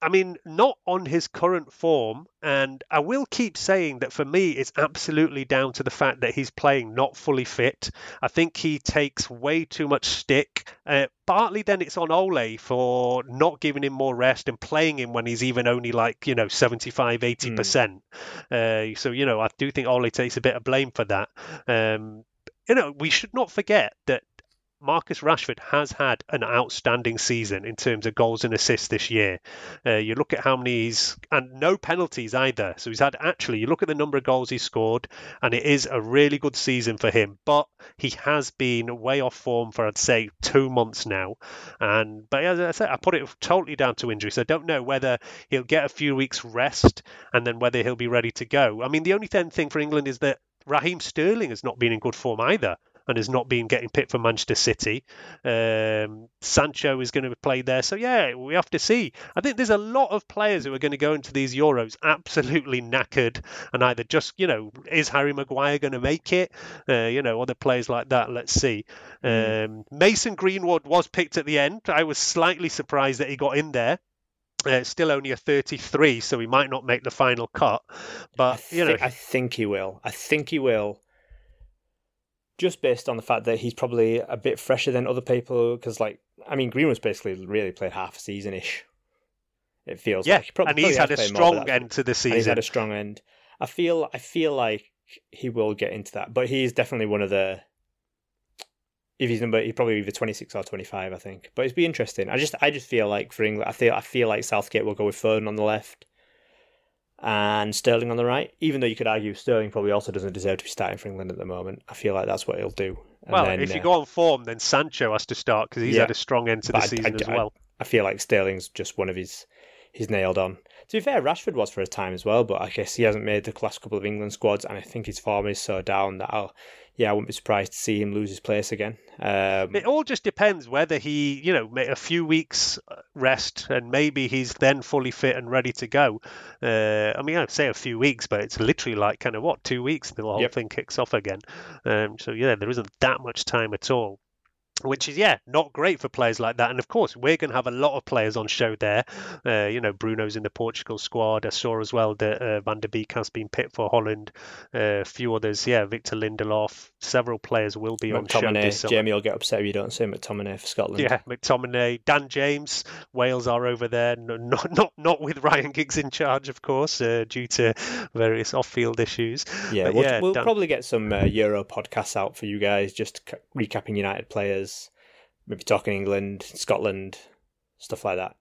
[SPEAKER 4] I mean, not on his current form. And I will keep saying that for me, it's absolutely down to the fact that he's playing not fully fit. I think he takes way too much stick. Uh, partly then it's on Ole for not giving him more rest and playing him when he's even only like, you know, 75, 80%. Uh, so, you know, I do think Ole takes a bit of blame for that. Um, you know, we should not forget that Marcus Rashford has had an outstanding season in terms of goals and assists this year. Uh, you look at how many he's and no penalties either. So he's had actually you look at the number of goals he scored, and it is a really good season for him. But he has been way off form for I'd say two months now. And but as I said, I put it totally down to injury. So I don't know whether he'll get a few weeks rest and then whether he'll be ready to go. I mean, the only thing for England is that Raheem Sterling has not been in good form either and has not been getting picked for Manchester City. Um, Sancho is going to play there. So, yeah, we have to see. I think there's a lot of players who are going to go into these Euros absolutely knackered and either just, you know, is Harry Maguire going to make it? Uh, you know, other players like that. Let's see. Mm. Um, Mason Greenwood was picked at the end. I was slightly surprised that he got in there. Uh, still only a 33, so he might not make the final cut. But
[SPEAKER 5] th-
[SPEAKER 4] you know,
[SPEAKER 5] I think he will. I think he will. Just based on the fact that he's probably a bit fresher than other people, because like I mean, Greenwood's basically really played half a season ish. It feels
[SPEAKER 4] yeah,
[SPEAKER 5] like. He probably,
[SPEAKER 4] and he's had a strong more, end to the season.
[SPEAKER 5] he's had a strong end. I feel. I feel like he will get into that, but he's definitely one of the if he's number, he's probably either twenty six or twenty five, I think. But it'd be interesting. I just, I just feel like for England, I feel, I feel like Southgate will go with Foden on the left and Sterling on the right. Even though you could argue Sterling probably also doesn't deserve to be starting for England at the moment. I feel like that's what he'll do.
[SPEAKER 4] And well, then, if you uh, go on form, then Sancho has to start because he's yeah, had a strong end to the season I, I, as well.
[SPEAKER 5] I, I feel like Sterling's just one of his, he's nailed on. To be fair, Rashford was for a time as well, but I guess he hasn't made the last couple of England squads, and I think his form is so down that I'll yeah, I wouldn't be surprised to see him lose his place again. Um,
[SPEAKER 4] it all just depends whether he, you know, a few weeks uh, rest and maybe he's then fully fit and ready to go. Uh, I mean, I'd say a few weeks, but it's literally like kind of what two weeks the whole yep. thing kicks off again. Um, so yeah, there isn't that much time at all which is yeah not great for players like that. And of course we're going to have a lot of players on show there. Uh, you know bruno's in the portugal squad. I saw as well that uh, van der beek has been picked for holland. Uh, a few others. Yeah victor lindelof. Several players will be on show
[SPEAKER 5] jamie will get upset if you don't say mctominay for scotland.
[SPEAKER 4] Yeah mctominay. Dan james wales are over there. Not not not with ryan giggs in charge of course uh, due to various off-field issues.
[SPEAKER 5] Yeah but we'll, yeah, we'll Dan... probably get some uh, euro podcasts out for you guys just recapping united players maybe talking England, Scotland, stuff like that.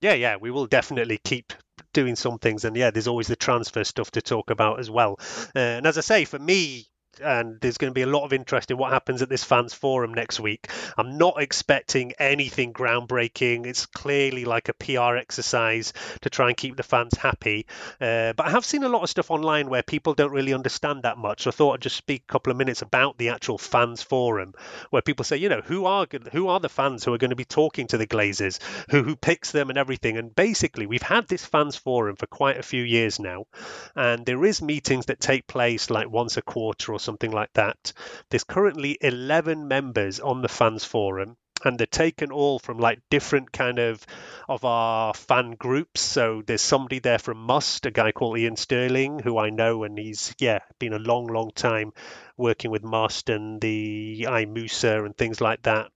[SPEAKER 4] Yeah, yeah, we will definitely keep doing some things, and yeah, there's always the transfer stuff to talk about as well. Uh, and as I say, for me, and there's going to be a lot of interest in what happens at this fans forum next week. I'm not expecting anything groundbreaking. It's clearly like a PR exercise to try and keep the fans happy. Uh, but I have seen a lot of stuff online where people don't really understand that much. So I thought I'd just speak a couple of minutes about the actual fans forum, where people say, you know, who are who are the fans who are going to be talking to the Glazers, who who picks them and everything. And basically, we've had this fans forum for quite a few years now, and there is meetings that take place like once a quarter or something like that. There's currently 11 members on the fans forum and they're taken all from like different kind of of our fan groups. So there's somebody there from Must, a guy called Ian Sterling, who I know, and he's yeah been a long, long time working with Must and the IMUSA and things like that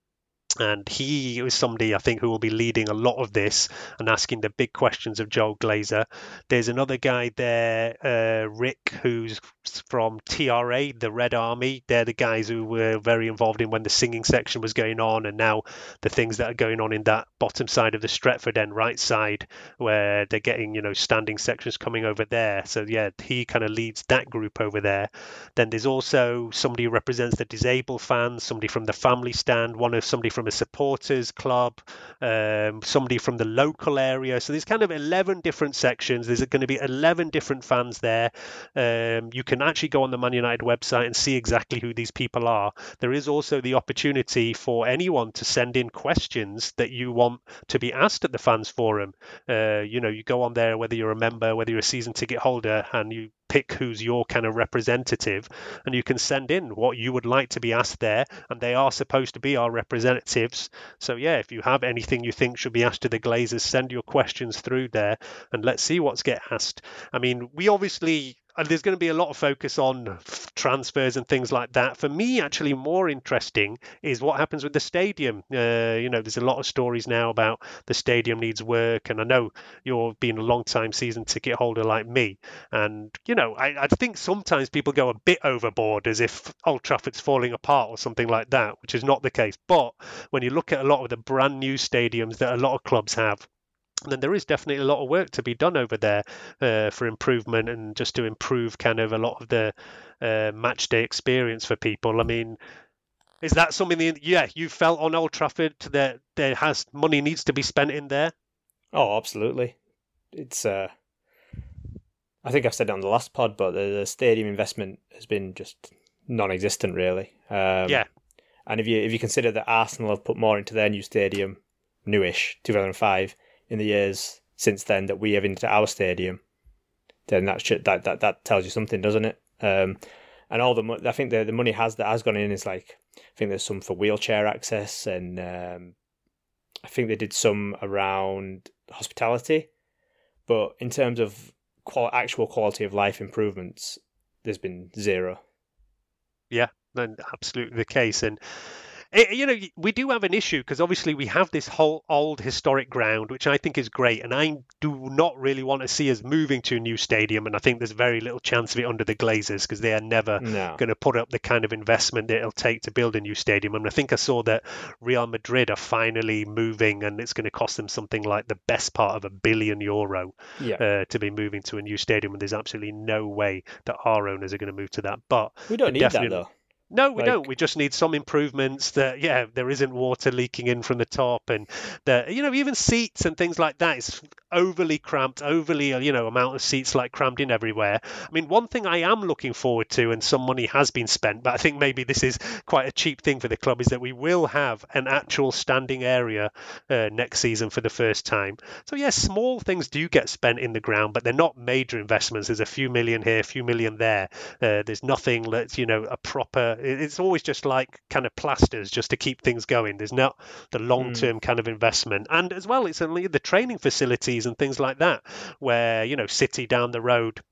[SPEAKER 4] and he is somebody I think who will be leading a lot of this and asking the big questions of Joel Glazer. There's another guy there, uh, Rick, who's from TRA, the Red Army. They're the guys who were very involved in when the singing section was going on, and now the things that are going on in that bottom side of the Stretford end, right side, where they're getting you know standing sections coming over there. So yeah, he kind of leads that group over there. Then there's also somebody who represents the disabled fans, somebody from the family stand, one of somebody from a supporters club, um, somebody from the local area. So there's kind of 11 different sections. There's going to be 11 different fans there. Um, you can actually go on the Man United website and see exactly who these people are. There is also the opportunity for anyone to send in questions that you want to be asked at the fans forum. Uh, you know, you go on there, whether you're a member, whether you're a season ticket holder, and you pick who's your kind of representative and you can send in what you would like to be asked there and they are supposed to be our representatives. So yeah if you have anything you think should be asked to the glazers send your questions through there and let's see what's get asked. I mean we obviously there's going to be a lot of focus on transfers and things like that. For me, actually, more interesting is what happens with the stadium. Uh, you know, there's a lot of stories now about the stadium needs work, and I know you're being a long time season ticket holder like me, and you know, I, I think sometimes people go a bit overboard as if Old Trafford's falling apart or something like that, which is not the case. But when you look at a lot of the brand new stadiums that a lot of clubs have, then there is definitely a lot of work to be done over there uh, for improvement and just to improve kind of a lot of the uh, match day experience for people. I mean, is that something that yeah you felt on Old Trafford that there has money needs to be spent in there?
[SPEAKER 5] Oh, absolutely. It's uh, I think I've said it on the last pod, but the, the stadium investment has been just non-existent, really. Um,
[SPEAKER 4] yeah.
[SPEAKER 5] And if you if you consider that Arsenal have put more into their new stadium, newish, 2005, in the years since then that we have into our stadium, then that should, that that that tells you something, doesn't it? Um, and all the I think the the money has that has gone in is like I think there's some for wheelchair access and um, I think they did some around hospitality, but in terms of qual- actual quality of life improvements, there's been zero.
[SPEAKER 4] Yeah, then absolutely the case. And it, you know, we do have an issue because obviously we have this whole old historic ground, which I think is great, and I do not really want to see us moving to a new stadium. And I think there's very little chance of it under the Glazers because they are never
[SPEAKER 5] No.
[SPEAKER 4] going to put up the kind of investment that it'll take to build a new stadium. And I think I saw that Real Madrid are finally moving, and it's going to cost them something like the best part of a billion euro
[SPEAKER 5] Yeah.
[SPEAKER 4] uh, to be moving to a new stadium. And there's absolutely no way that our owners are going to move to that. But
[SPEAKER 5] We don't need that though.
[SPEAKER 4] No, we
[SPEAKER 5] Like-
[SPEAKER 4] don't. We just need some improvements that, yeah, there isn't water leaking in from the top and that, you know, even seats and things like that is overly cramped, overly, uh, you know, amount of seats like crammed in everywhere. I mean, one thing I am looking forward to, and some money has been spent, but I think maybe this is quite a cheap thing for the club, is that we will have an actual standing area uh, next season for the first time. So, yes, small things do get spent in the ground, but they're not major investments. There's a few million here, a few million there. Uh, there's nothing that's, you know, a proper, it- it's always just like kind of plasters just to keep things going. There's not the hmm. long term kind of investment. And as well, it's only the training facilities and things like that, where, you know, City down the road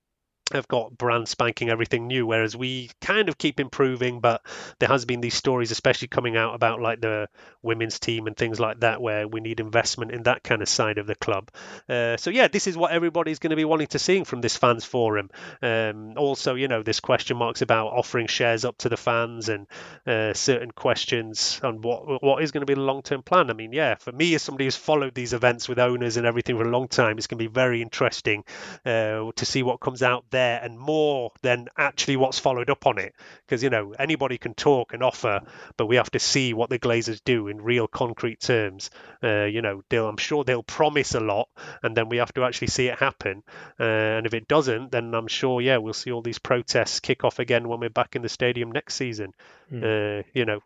[SPEAKER 4] have got brand spanking everything new whereas we kind of keep improving but there has been these stories especially coming out about like the women's team and things like that where we need investment in that kind of side of the club. Uh, so yeah this is what everybody's going to be wanting to see from this fans forum. Um, also you know there's question marks about offering shares up to the fans and uh, certain questions on what what is going to be the long-term plan. I mean yeah for me as somebody who's followed these events with owners and everything for a long time it's going to be very interesting uh, to see what comes out there and more than actually what's followed up on it. Because, you know, anybody can talk and offer, but we have to see what the Glazers do in real concrete terms. Uh, you know, they'll, I'm sure they'll promise a lot and then we have to actually see it happen. Uh, and if it doesn't, then I'm sure, yeah, we'll see all these protests kick off again when we're back in the stadium next season. Uh, you know,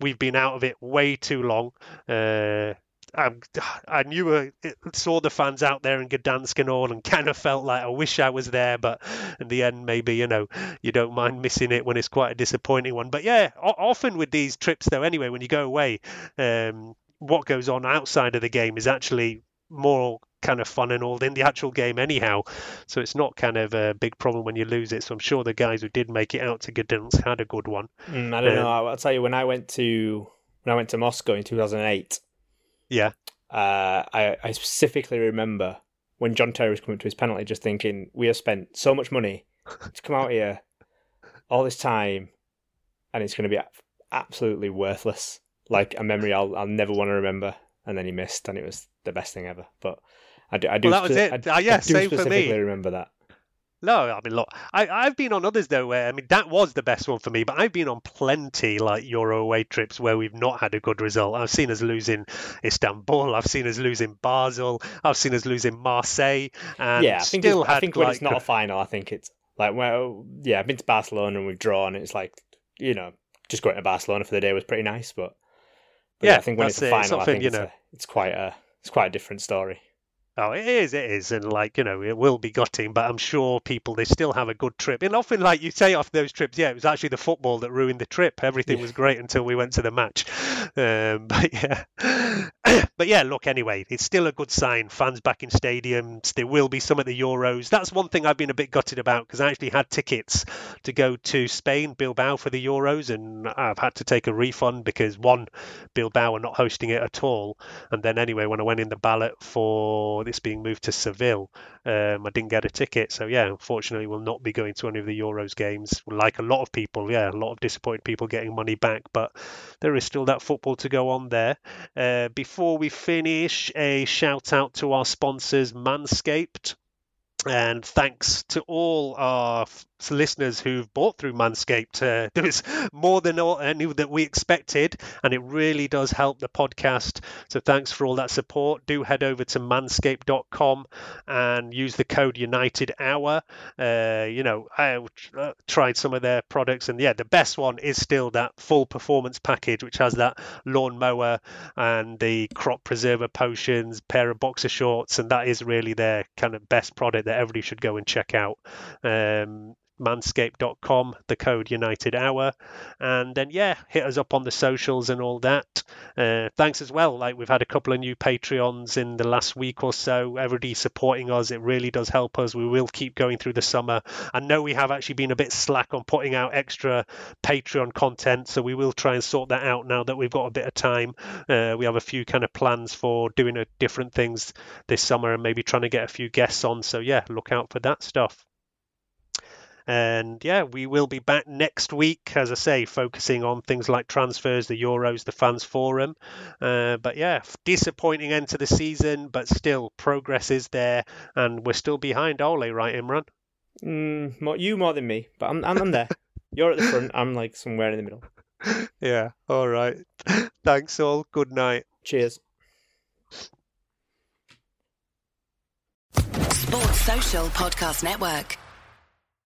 [SPEAKER 4] we've been out of it way too long. Uh, I'm, I knew uh, saw the fans out there in Gdansk and all, and kind of felt like I wish I was there. But in the end, maybe you know you don't mind missing it when it's quite a disappointing one. But yeah, o- often with these trips though, anyway, when you go away, um, what goes on outside of the game is actually more kind of fun and all than the actual game anyhow. So it's not kind of a big problem when you lose it. So I'm sure the guys who did make it out to Gdansk had a good one.
[SPEAKER 5] Mm, I don't
[SPEAKER 4] Um,
[SPEAKER 5] know. I'll tell you when I went to when I went to Moscow in 2008.
[SPEAKER 4] Yeah.
[SPEAKER 5] Uh, I, I specifically remember when John Terry was coming to his penalty, just thinking we have spent so much money to come out here all this time, and it's going to be absolutely worthless. Like a memory I'll I'll never want to remember. And then he missed, and it was the best thing ever. But I do, I do
[SPEAKER 4] Well, that was
[SPEAKER 5] spe-
[SPEAKER 4] it.
[SPEAKER 5] I,
[SPEAKER 4] Uh, yeah,
[SPEAKER 5] I do
[SPEAKER 4] same for me.
[SPEAKER 5] specifically remember that.
[SPEAKER 4] No, I mean, look, I, I've been on others though where I mean that was the best one for me, but I've been on plenty like Euro away trips where we've not had a good result. I've seen us losing Istanbul, I've seen us losing Basel, I've seen us losing Marseille, and
[SPEAKER 5] yeah, I think,
[SPEAKER 4] still had
[SPEAKER 5] I think when
[SPEAKER 4] like
[SPEAKER 5] it's not a final, I think it's like well, yeah, I've been to Barcelona and we've drawn. It's like you know, just going to Barcelona for the day was pretty nice, but, but
[SPEAKER 4] Yeah,
[SPEAKER 5] I think when it's a
[SPEAKER 4] it. It's
[SPEAKER 5] final, I think
[SPEAKER 4] you
[SPEAKER 5] it's,
[SPEAKER 4] know.
[SPEAKER 5] a, it's quite a it's quite a different story.
[SPEAKER 4] Oh, it is, it is, and like you know, it will be gutting, but I'm sure people they still have a good trip. And often, like you say, off those trips, yeah, it was actually the football that ruined the trip. Everything was great until we went to the match. Um, but yeah, but yeah, look, anyway, it's still a good sign. Fans back in stadiums. There will be some at the Euros. That's one thing I've been a bit gutted about because I actually had tickets to go to Spain, Bilbao for the Euros, and I've had to take a refund because one, Bilbao are not hosting it at all, and then anyway, when I went in the ballot for this being moved to Seville, um, I didn't get a ticket. So yeah, unfortunately, we'll not be going to any of the Euros games. Like a lot of people, yeah, a lot of disappointed people getting money back, but there is still that football to go on there. Uh, before we finish, a shout out to our sponsors, Manscaped. And thanks to all our listeners who've bought through Manscaped. Uh, there was more than all, any that we expected, and it really does help the podcast. So thanks for all that support. Do head over to manscaped.com and use the code United Hour. Uh, you know, I uh, tried some of their products, and yeah, the best one is still that full performance package, which has that lawn mower and the crop preserver potions, pair of boxer shorts, and that is really their kind of best product that everybody should go and check out. Um, manscaped.com, the code United Hour, and then yeah, hit us up on the socials and all that. Uh, thanks as well. Like we've had a couple of new Patreons in the last week or so. Everybody supporting us, it really does help us. We will keep going through the summer. I know we have actually been a bit slack on putting out extra Patreon content, so we will try and sort that out now that we've got a bit of time. Uh, we have a few kind of plans for doing a, different things this summer and maybe trying to get a few guests on. So yeah, look out for that stuff. And yeah, we will be back next week, as I say, focusing on things like transfers, the Euros, the fans forum. Uh, but yeah, disappointing end to the season, but still progress is there, and we're still behind Ole, right, Imran?
[SPEAKER 5] Mm, more, you more than me, but I'm, I'm, I'm there. You're at the front. I'm like somewhere in the middle.
[SPEAKER 4] yeah. All right. Thanks all. Good night.
[SPEAKER 5] Cheers.
[SPEAKER 6] Sports Social Podcast Network.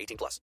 [SPEAKER 2] 18 plus.